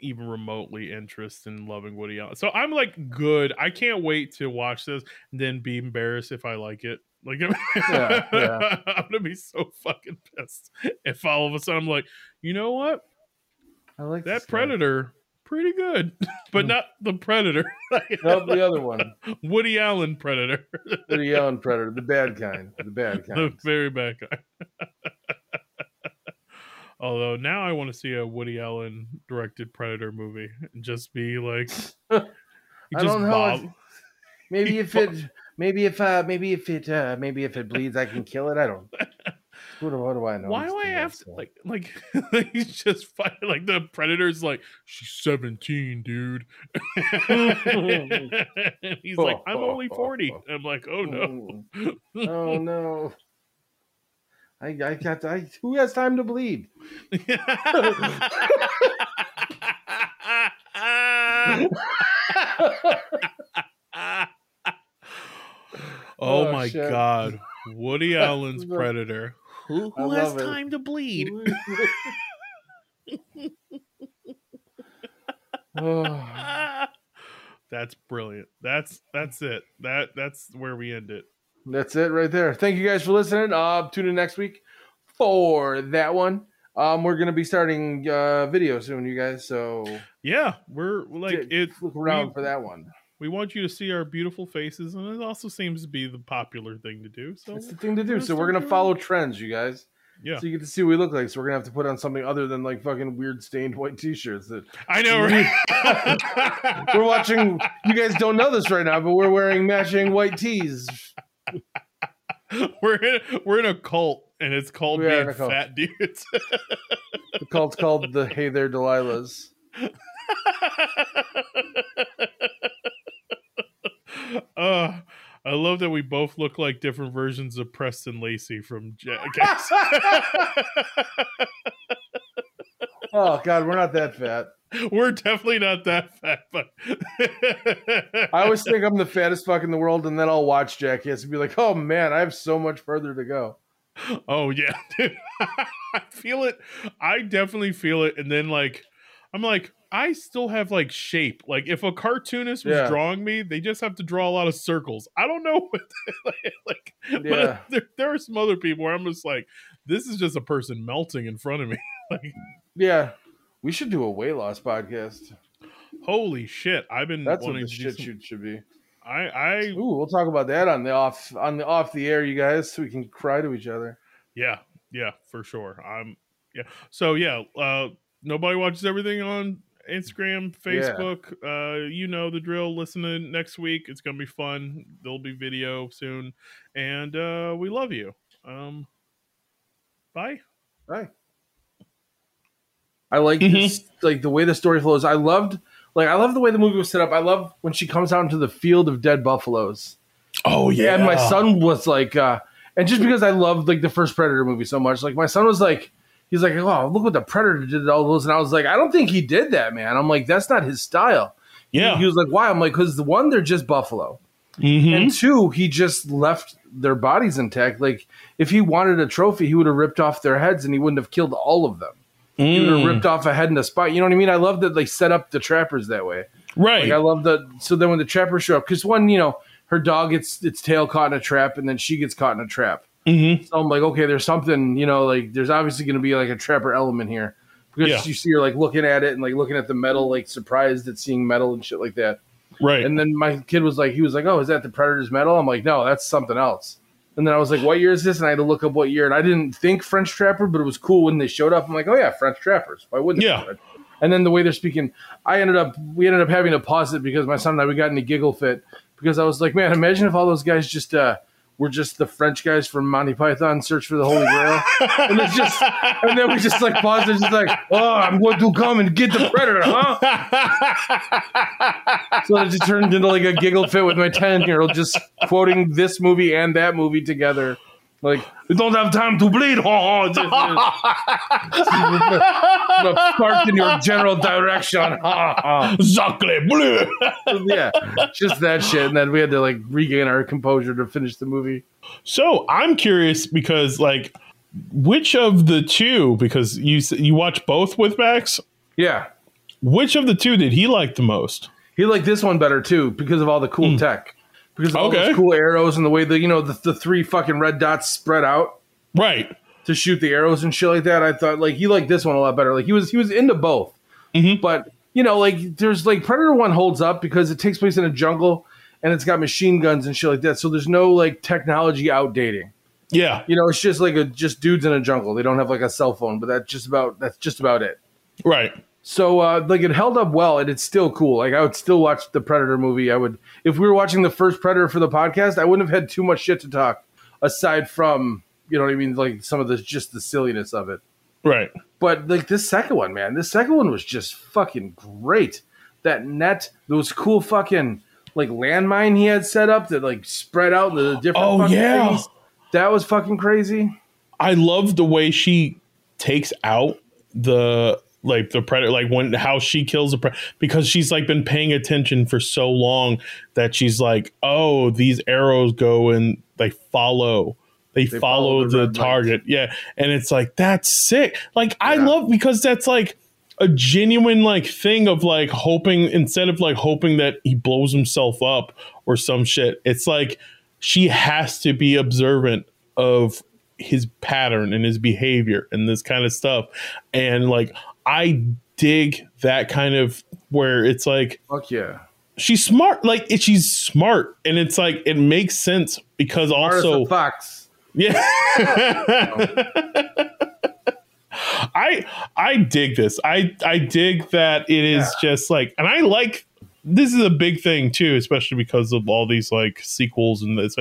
even remotely interest in loving Woody Allen. So I'm like good. I can't wait to watch this and then be embarrassed if I like it. Like Yeah, yeah. I'm gonna be so fucking pissed if all of a sudden I'm like, you know what? I like this That guy. Pretty good. but Hmm. not the predator. Nope, the other one, Woody Allen predator. Woody Allen Predator, the bad kind, the bad kind, the kind. very bad guy. Although now I want to see a Woody Allen directed Predator movie and just be like, I don't know. bob- Maybe if it, maybe if uh, maybe if it, uh, maybe if it bleeds, I can kill it. I don't. Who do, what do I know? Why do I have to like like he's just fighting like the predator's like she's 17 dude he's like I'm only 40 I'm like oh no mm. oh no. I, I got I who has time to bleed? oh, Oh, my shit. god Woody Allen's Predator who, who has it. time to bleed Oh, that's brilliant that's that's it that that's where we end it that's it right there. Thank you guys for listening. Uh tune in next week for that one. Um we're gonna be starting uh video soon, you guys. So yeah we're like d- it look around we- for that one. We want you to see our beautiful faces and it also seems to be the popular thing to do so That's the thing to do. So we're gonna follow trends, you guys. yeah So you get to see what we look like. So we're gonna have to put on something other than like fucking weird stained white t-shirts. That i know right we're watching. You guys don't know this right now, but we're wearing matching white tees. we're in we're in a cult and it's called We being fat dudes The cult's called the Hey There Delilahs. uh I love that we both look like different versions of Preston Lacy from Jackass. Oh God, we're not that fat. We're definitely not that fat, but I always think I'm the fattest fuck in the world, and then I'll watch Jackass and be like, "Oh man, I have so much further to go." Oh yeah, dude. I feel it. I definitely feel it. And then like I'm like, I still have like shape. Like if a cartoonist was Yeah. drawing me, they just have to draw a lot of circles. I don't know what like Yeah. but there, there are some other people where I'm just like, this is just a person melting in front of me. like, Yeah, we should do a weight loss podcast. holy shit. I've been That's what wanting the to shit some- shoot should be. I I Ooh, we'll talk about that on the off on the off the air, you guys, so we can cry to each other. Yeah, yeah, for sure. I'm yeah. So yeah, uh nobody watches everything on Instagram, Facebook. Uh you know the drill. Listen in next week. It's gonna be fun. There'll be video soon. And uh we love you. Um bye. Right. I like this, like the way the story flows. I loved, like, I love the way the movie was set up. I love when she comes out into the field of dead buffaloes. Oh Yeah, and my son was like, uh, and just because I loved like the first Predator movie so much, like my son was like, he's like, oh, look what the Predator did to all those, and I was like, I don't think he did that, man. I'm like, that's not his style. Yeah. He was like, why? I'm like, because the one, they're just buffalo. Mhm. and two, he just left their bodies intact. Like if he wanted a trophy, he would have ripped off their heads and he wouldn't have killed all of them. He would have Mm. ripped off a head and a spine. You know what I mean? I love that they set up the trappers that way. right. Like I love the so then when the trappers show up, because one, you know, her dog gets its tail caught in a trap, and then she gets caught in a trap. Mhm. So I'm like, okay, there's something, you know, like there's obviously going to be like a trapper element here because Yeah. you see her like looking at it and like looking at the metal, like surprised at seeing metal and shit like that. Right. And then my kid was like, he was like, oh, is that the Predator's metal? I'm like, no, that's something else. And then I was like, what year is this? And I had to look up what year. And I didn't think French Trapper, but it was cool when they showed up. I'm like, oh yeah, French Trappers. Why wouldn't? they Yeah. And then the way they're speaking, I ended up we ended up having to pause it because my son and I we got in a giggle fit because I was like, man, imagine if all those guys just uh were just the French guys from Monty Python Search for the Holy Grail. and it's just and then we just like paused it, just like, oh, I'm going to come and get the predator, huh? So it just turned into like a giggle fit with my 10 year old just quoting this movie and that movie together. Like, we don't have time to bleed. Oh, just, in your general direction. Ha, ha. Bleu. yeah, just that shit. And then we had to like regain our composure to finish the movie. So I'm curious because like which of the two because you you watch both with Max Yeah. which of the two did he like the most? He liked this one better too because of all the cool hmm. tech. Because of all. Okay. those cool arrows and the way that, you know, the, the three fucking red dots spread out. Right. to shoot the arrows and shit like that. I thought like he liked this one a lot better. Like he was he was into both, Mhm. but you know like there's like Predator one holds up because it takes place in a jungle and it's got machine guns and shit like that. So there's no like technology outdating. Yeah. You know, it's just like a just dudes in a jungle. They don't have like a cell phone, but that's just about that's just about it. Right. So uh, like it held up well and it's still cool. Like I would still watch the Predator movie. I would if we were watching the first Predator for the podcast, I wouldn't have had too much shit to talk aside from you know what I mean, like some of the just the silliness of it. Right. But like this second one, man, this second one was just fucking great. That net, those cool fucking like landmine he had set up that like spread out into the different. Oh, yeah. things. that was fucking crazy. I love the way she takes out the like the predator like when how she kills the predator because she's like been paying attention for so long that she's like oh these arrows go and they follow. They, follow, follow the the, target. Yeah. And it's like that's sick. Like i love because that's like a genuine like thing of like hoping instead of like hoping that he blows himself up or some shit it's like she has to be observant of his pattern and his behavior and this kind of stuff. And like i dig that kind of where it's like Fuck yeah. she's smart like it, she's smart and it's like it makes sense because Also, also Fox. yeah. I I dig this. I I dig that it is just like and I like this is a big thing too, especially because of all these like sequels and this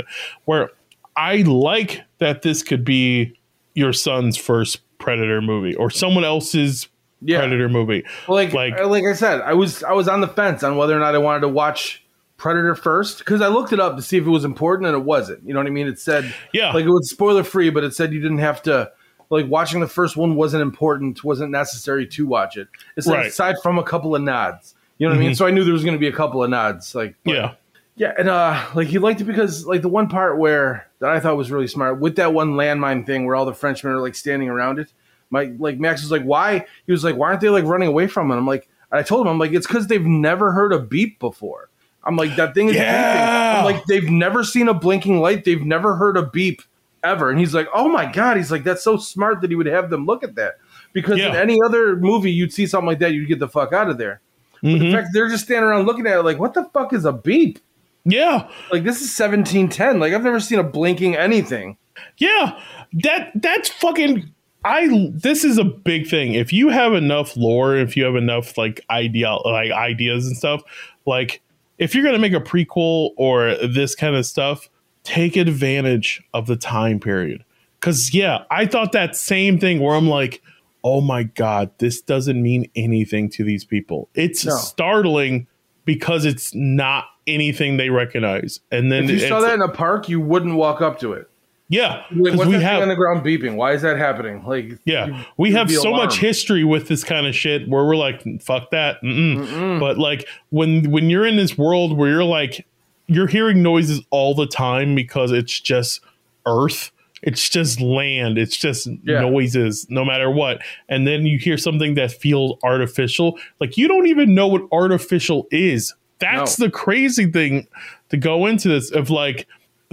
where I like that this could be your son's first Predator movie or someone else's Yeah. Predator movie. Like, Like- like I said, I was I was on the fence on whether or not I wanted to watch Predator first because I looked it up to see if it was important and it wasn't. You know what I mean? It said Yeah. like it was spoiler free, but it said you didn't have to like watching the first one wasn't important, wasn't necessary to watch it. It said Right. aside from a couple of nods. You know what I mean? So I knew there was going to be a couple of nods. Like but- yeah. yeah, and uh, like he liked it because like the one part where that I thought was really smart with that one landmine thing where all the Frenchmen are like standing around it. My like Max was like, why? He was like, why aren't they like running away from it? I'm like, I told him, I'm like, it's because they've never heard a beep before. I'm like, that thing is Yeah. beeping. I'm like, they've never seen a blinking light. They've never heard a beep ever. And he's like, oh my god. He's like, that's so smart that he would have them look at that because in any other movie you'd see something like that, you'd get the fuck out of there. But Mhm. the fact they're just standing around looking at it like, what the fuck is a beep? Yeah. Like this is 1710. Like I've never seen a blinking anything. Yeah, that that's fucking. I this is a big thing. If you have enough lore, if you have enough like idea like ideas and stuff, like if you're gonna make a prequel or this kind of stuff, take advantage of the time period. Cause yeah, I thought that same thing where I'm like, oh my god, this doesn't mean anything to these people. It's No. startling because it's not anything they recognize. And then If you saw that in a park, you wouldn't walk up to it. Yeah, Like, because what's we have on the ground beeping? Why is that happening? Like Yeah, you- we have so much history with this kind of shit where we're like, fuck that. Mm-mm. But like when when you're in this world where you're like, you're hearing noises all the time because it's just earth it's just land it's just Yeah. noises no matter what and then you hear something that feels artificial like you don't even know what artificial is that's the crazy thing to go into this of like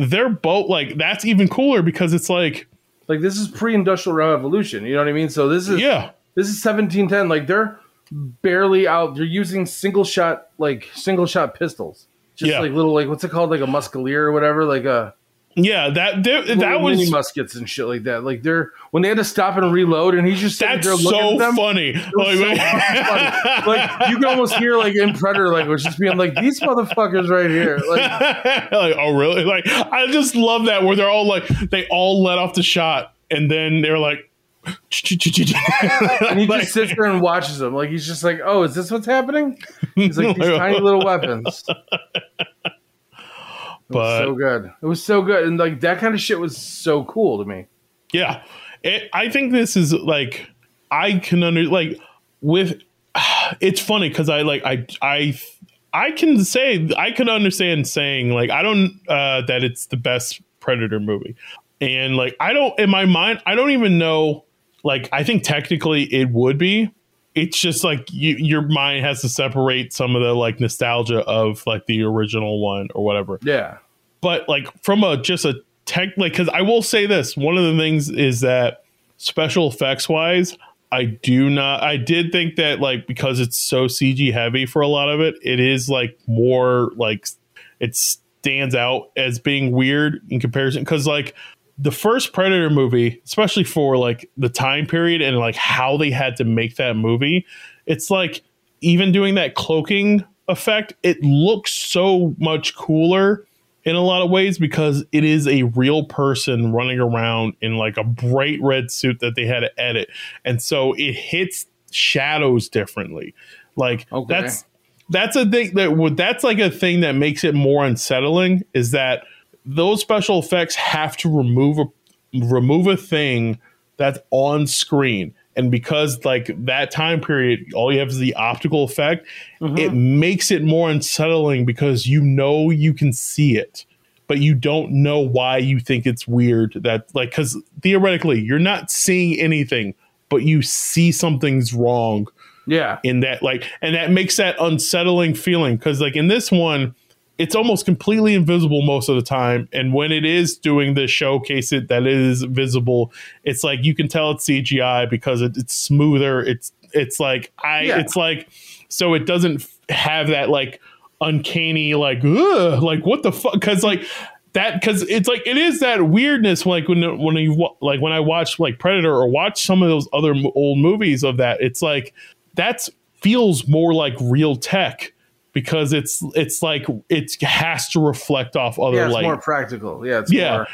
they're both like that's even cooler because it's like Like this is pre-industrial revolution. You know what I mean? So this is yeah this is 1710. Like they're barely out. They're using single shot like single shot pistols. Just Yeah. like little like what's it called like a muscalier or whatever like a yeah that that, that little mini was muskets and shit like that. Like they're when they had to stop and reload and he's just that's there looking so at them. funny was so funny. Like you can almost hear like in Predator language just being like these motherfuckers right here. Like like, oh really? Like, I just love that where they're all like, they all let off the shot, and then they're like, and he just sits there and watches them. Like he's just like, oh, is this what's happening? He's like these tiny little weapons. It was But- so good. It was so good, and like that kind of shit was so cool to me. yeah, it, I think this is like, I can under like with. It's funny because I like I I I can say I can understand saying like I don't uh that it's the best Predator movie, and like I don't in my mind I don't even know like I think technically it would be. It's just like you, your mind has to separate some of the like nostalgia of like the original one or whatever. Yeah, But like from a just a tech like because I will say this one of the things is that special effects wise I do not I did think that like because it's so CG heavy for a lot of it it is like more like it stands out as being weird in comparison because like the first predator movie especially for like the time period and like how they had to make that movie it's like even doing that cloaking effect it looks so much cooler in a lot of ways because it is a real person running around in like a bright red suit that they had to edit and so it hits shadows differently like Okay. that's that's a thing that would that's like a thing that makes it more unsettling is that those special effects have to remove a remove a thing that's on screen. And because like that time period all you have is the optical effect mm-hmm. it makes it more unsettling because you know you can see it but you don't know why you think it's weird that like because theoretically you're not seeing anything but you see something's wrong yeah, in that like and that makes that unsettling feeling. Because like in this one it's almost completely invisible most of the time. And when it is doing the showcase it that is visible it's like you can tell it's cgi because it, it's smoother. It's it's like i Yeah. it's like so it doesn't have that like uncanny like Ugh, like what the fuck? Because like that because it's like it is that weirdness like when when you like when i watch like predator or watch some of those other old movies of that it's like that's feels more like real tech because it's it's like it has to reflect off other yeah. It's light more practical. Yeah, it's Yeah. more.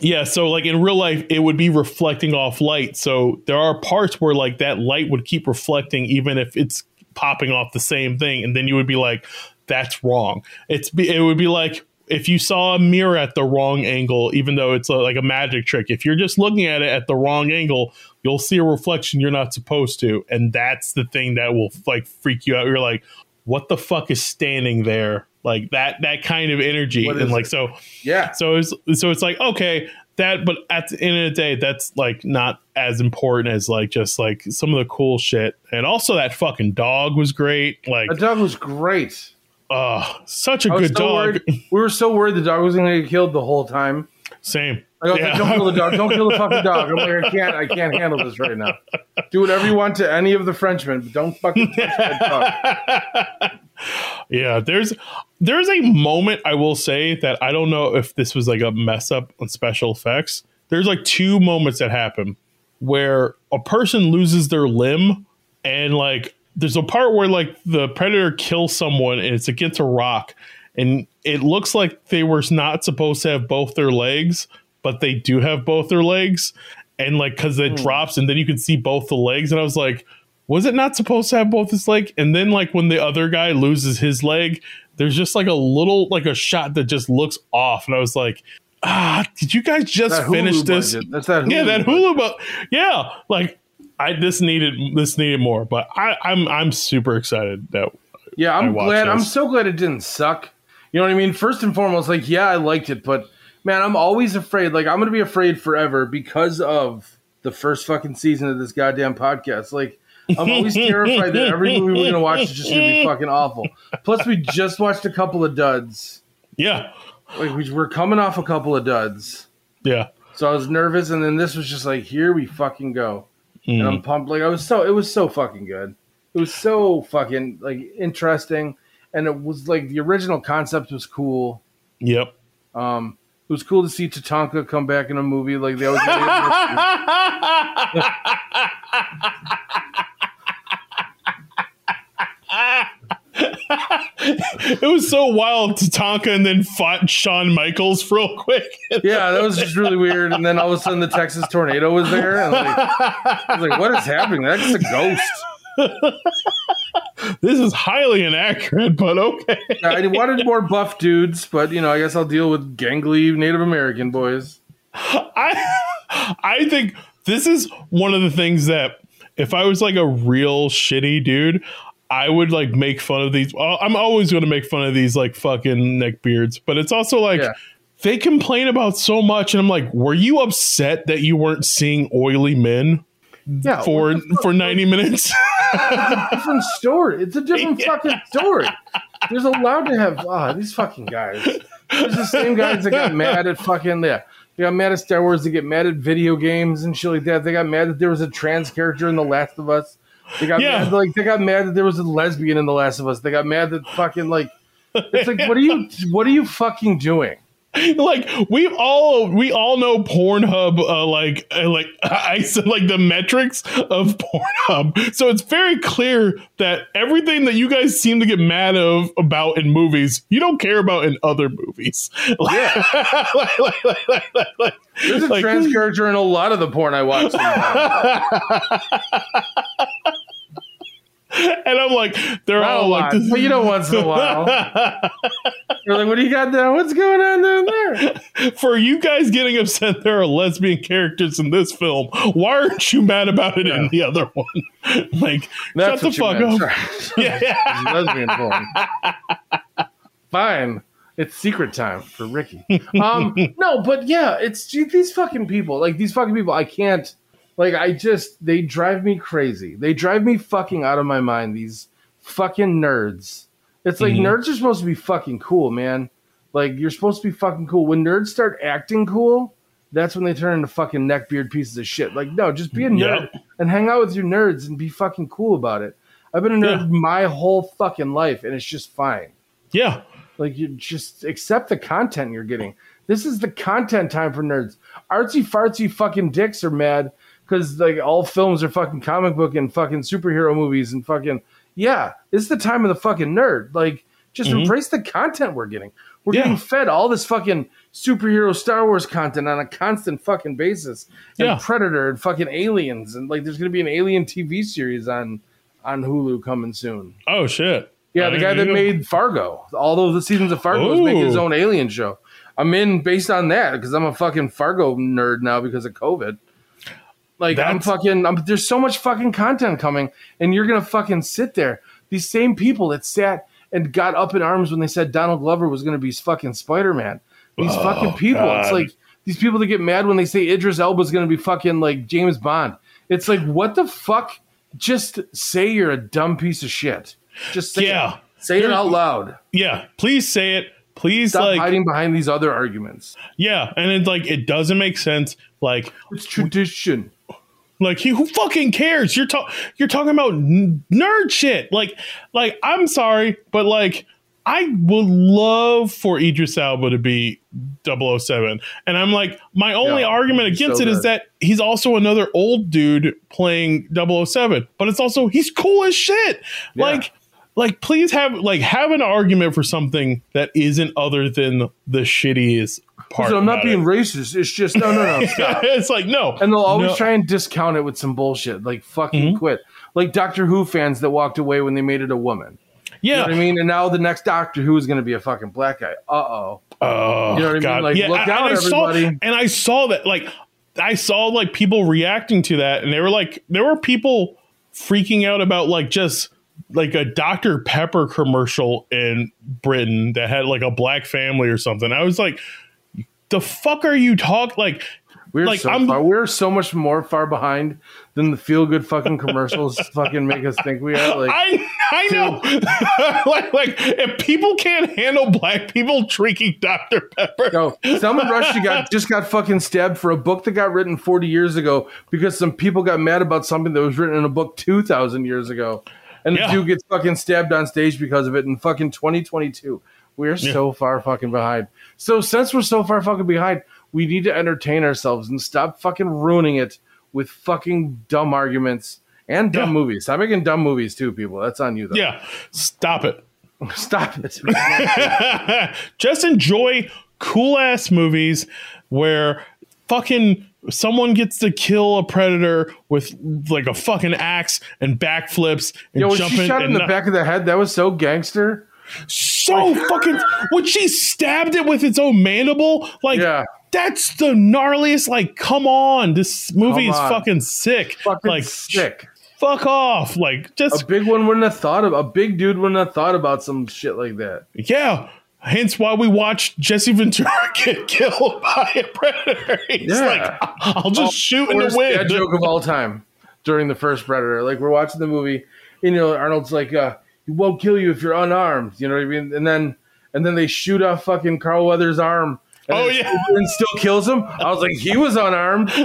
yeah, so like in real life, it would be reflecting off light. So there are parts where like that light would keep reflecting, even if it's popping off the same thing, and then you would be like, "That's wrong." It's be, it would be like if you saw a mirror at the wrong angle, even though it's a, like a magic trick. If you're just looking at it at the wrong angle, you'll see a reflection you're not supposed to, and that's the thing that will like freak you out. You're like, "What the fuck is standing there?" Like that that kind of energy, and like it? so. Yeah, So it's so it's like okay that, but at the end of the day, that's like not as important as like just like some of the cool shit, and also that fucking dog was great. Like, the dog was great. uh, such a good so dog. worried- We were so worried the dog was going to get killed the whole time. Same. Like, I was Yeah. like, don't kill the dog. Don't kill the fucking dog. I'm like, I can't. I can't handle this right now. Do whatever you want to any of the Frenchmen, but don't fucking touch that dog. yeah, there's there's a moment I will say that I don't know if this was like a mess up on special effects. There's like two moments that happen where a person loses their limb and like there's a part where like the predator kills someone and it's against a rock and it looks like they were not supposed to have both their legs but they do have both their legs and like because it drops and then you can see both the legs and i was like was it not supposed to have both his leg and then like when the other guy loses his leg there's just like a little like a shot that just looks off and i was like ah did you guys just finish this. That's that. Yeah, that. Hulu, but yeah, like I this needed this needed more, but I, I'm I'm super excited that Yeah, I'm glad. I'm so glad it didn't suck. You know what I mean? First and foremost, like, yeah, I liked it, but man, I'm always afraid. Like, I'm gonna be afraid forever because of the first fucking season of this goddamn podcast. Like, I'm always terrified that every movie we're gonna watch is just gonna be fucking awful. Plus, we just watched a couple of duds. Yeah. Like, we, we're coming off a couple of duds. Yeah. So I was nervous, and then this was just like, here we fucking go, and Mm. I'm pumped. Like I was so, it was so fucking good. It was so fucking like interesting, and it was like the original concept was cool. Yep. Um, it was cool to see Tatanka come back in a movie like they always. it was so wild Tatanka and then fought Shawn Michaels real quick. yeah, that was just really weird. And then all of a sudden, the Texas tornado was there, and like, I was like, "What is happening? That's a ghost." This is highly inaccurate, but okay. I wanted more buff dudes, but you know, I guess I'll deal with gangly Native American boys. I I think this is one of the things that if I was like a real shitty dude, I would like make fun of these. Uh, I'm always going to make fun of these like fucking neckbeards, but it's also like Yeah. they complain about so much, and I'm like, were you upset that you weren't seeing oily men Yeah, for what the fuck? for 90 minutes? It's a different story. It's a different Yeah. fucking story. There's allowed to have ah these fucking guys. There's the same guys that got mad at fucking yeah. They got mad at Star Wars. They get mad at video games and shit like that. They got mad that there was a trans character in The Last of Us. They got Yeah. mad like they got mad that there was a lesbian in The Last of Us. They got mad that fucking like it's like what are you what are you fucking doing? like we all we all know Pornhub uh, like uh, like I said like the metrics of Pornhub. So it's very clear that everything that you guys seem to get mad of about in movies, you don't care about in other movies. Yeah. like, like, like, like, like, like, There's a like- trans character in a lot of the porn I watch. and I'm like, they're Not all like, but you know, once in a while, you're like, "What do you got down? What's going on down there?" for you guys getting upset there are lesbian characters in this film. Why aren't you mad about it in the other one? like, That's shut the fuck meant. up. Sorry. Yeah. lesbian porn. Fine. It's secret time for Ricky. Um, no, but yeah, it's these fucking people. Like these fucking people, I can't. Like I just, they drive me crazy. They drive me fucking out of my mind. These fucking nerds. It's like Mhm. nerds are supposed to be fucking cool, man. Like you're supposed to be fucking cool. When nerds start acting cool, that's when they turn into fucking neckbeard pieces of shit. Like no, just be a nerd Yep. and hang out with your nerds and be fucking cool about it. I've been a nerd Yeah. my whole fucking life, and it's just fine. Yeah. Like you just accept the content you're getting. This is the content time for nerds. Artsy fartsy fucking dicks are mad because like all films are fucking comic book and fucking superhero movies and fucking yeah. it's the time of the fucking nerd. Like just Mhm. embrace the content we're getting. We're Yeah. getting fed all this fucking superhero Star Wars content on a constant fucking basis. And Yeah. Predator and fucking aliens and like there's gonna be an alien TV series on on Hulu coming soon. Oh shit. Yeah, the There guy that made Fargo. All of the seasons of Fargo is making his own alien show. I'm in based on that because I'm a fucking Fargo nerd now because of COVID. Like I'm fucking. I'm, there's so much fucking content coming, and you're gonna fucking sit there. These same people that sat and got up in arms when they said Donald Glover was gonna be fucking Spider Man. These Oh, fucking people. It's like these people that get mad when they say Idris Elba's gonna be fucking like James Bond. It's like what the fuck? Just say you're a dumb piece of shit. Just say Yeah. it. Say it out loud. Yeah. Please say it. Please Stop like hiding behind these other arguments. yeah, and it's like it doesn't make sense. Like It's tradition. Like he, who fucking cares? You're talking you're talking about n- nerd shit. Like like I'm sorry, but like I would love for Idris Elba to be 007. And I'm like, my only Yeah, argument against so it is good. that he's also another old dude playing 007. But it's also he's cool as shit. Yeah. Like like please have like have an argument for something that isn't other than the shittiest part. So I'm not being it. racist. It's just no, no, no. It's like no. And they'll always no. try and discount it with some bullshit, like fucking Mhm. quit. Like Doctor Who fans that walked away when they made it a woman. You Yeah. know what I mean? And now the next Doctor Who is going to be a fucking black guy. Uh oh. Oh, You know what I mean? Like, look and out, I saw, everybody. and I saw that, like, I saw like people reacting to that, and they were like, there were people freaking out about like just like a Dr. Pepper commercial in Britain that had like a black family or something. I was like, the fuck are you talking? Like, We're Like, so I'm- far, we're so much more far behind than the feel good fucking commercials fucking make us think we are. Like, I I know, like, like if people can't handle black people drinking Dr. Pepper, Yo, Salman Rushdie got just got fucking stabbed for a book that got written 40 years ago because some people got mad about something that was written in a book 2,000 years ago. And Yeah. the dude gets fucking stabbed on stage because of it in fucking 2022. We're so far fucking behind. So since we're so far fucking behind, we need to entertain ourselves and stop fucking ruining it with fucking dumb arguments and dumb Yeah. movies. Stop making dumb movies too, people. That's on you though. yeah, stop it. Stop it. just enjoy cool ass movies where fucking someone gets to kill a predator with like a fucking axe and backflips and Yo, jumping she shot in the not- back of the head, that was so gangster. So fucking when she stabbed it with its own mandible like Yeah. that's the gnarliest like come on this movie Come is on. fucking sick Fucking like sick. fuck off like just A big one wouldn't have thought of a big dude wouldn't have thought about some shit like that. yeah hence why we watched jesse ventura get killed by a predator he's Yeah. like i'll just shoot in the wind joke of all time during the first Predator. Like we're watching the movie, you know, Arnold's like, uh, "He won't kill you if you're unarmed." You know what I mean? And then and then they shoot off fucking Carl Weathers' arm. And Oh, yeah. and still kills him. I was like, he was unarmed.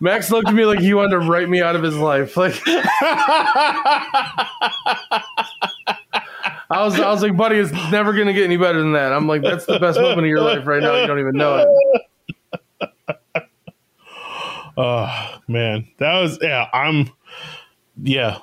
Max looked at me like he wanted to write me out of his life. Like I was, I was like, buddy, it's never gonna get any better than that. I'm like, that's the best moment of your life right now. You don't even know it. Oh man, that was yeah. I'm yeah,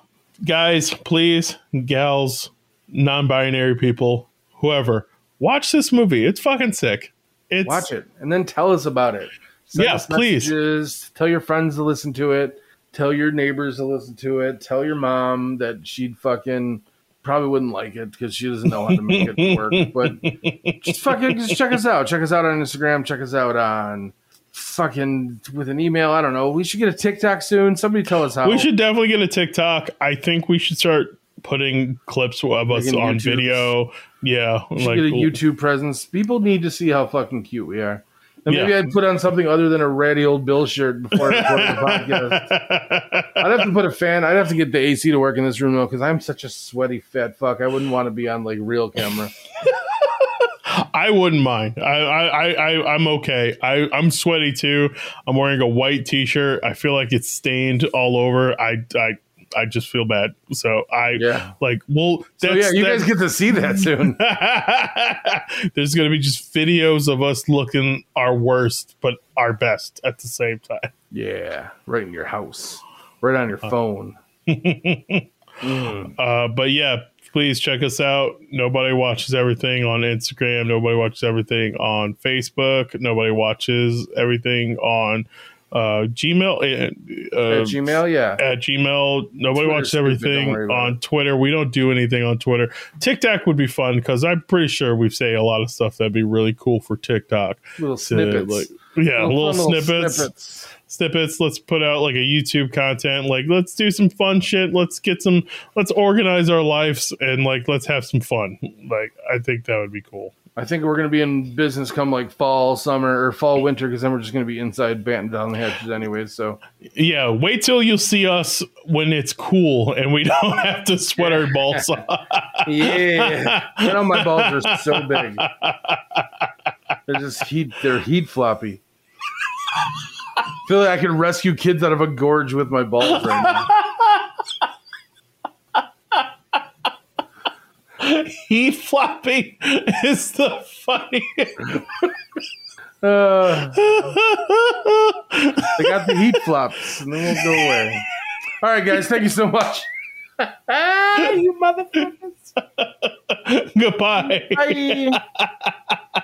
guys. Please, gals, non-binary people, whoever, watch this movie. It's fucking sick. It's Watch it and then tell us about it. Send Yeah, please. Tell your friends to listen to it. Tell your neighbors to listen to it. Tell your mom that she'd fucking probably wouldn't like it because she doesn't know how to make it work. But just fucking just check us out. Check us out on Instagram. Check us out on fucking with an email. I don't know. We should get a TikTok soon. Somebody tell us how. We should definitely get a TikTok. I think we should start putting clips of us Making on YouTubes. video. Yeah, We should like get a YouTube presence. People need to see how fucking cute we are. And maybe Yeah. I'd put on something other than a ratty old Bill shirt before I recorded the podcast. I'd have to put a fan. I'd have to get the AC to work in this room though, because I'm such a sweaty fat fuck. I wouldn't want to be on like real camera. I wouldn't mind. I, I, I, I'm okay. I, I'm sweaty too. I'm wearing a white t-shirt. I feel like it's stained all over. I, I, I just feel bad. So I Yeah. like. Well, So yeah, you that's- guys get to see that soon. There's going to be just videos of us looking our worst, but our best at the same time. yeah, right in your house, right on your phone. Uh, but yeah, please check us out. Nobody watches everything on Instagram. Nobody watches everything on Facebook. Nobody watches everything on uh, Gmail. Uh, At Gmail, yeah. at Gmail. Nobody Twitter's watches everything don't worry about on Twitter. We don't do anything on Twitter. TikTok would be fun because I'm pretty sure we say a lot of stuff that'd be really cool for TikTok. Little to, snippets. like, yeah, little, fun snippets, snippets. Snippets. Let's put out like a YouTube content. Like, let's do some fun shit. Let's get some. Let's organize our lives and like let's have some fun. Like, I think that would be cool. I think we're going to be in business come like fall, summer, or fall, winter, because then we're just going to be inside batting down the hatches anyways. So Yeah, wait till you see us when it's cool and we don't have to sweat our balls off. yeah, you know my balls are so big. They're just heat. They're heat floppy. Feel like I can rescue kids out of a gorge with my balls right now. Heat flopping is the funniest. Uh, they got the heat flops, and then we'll go away. All right, guys, thank you so much. you motherfuckers. Goodbye. Bye.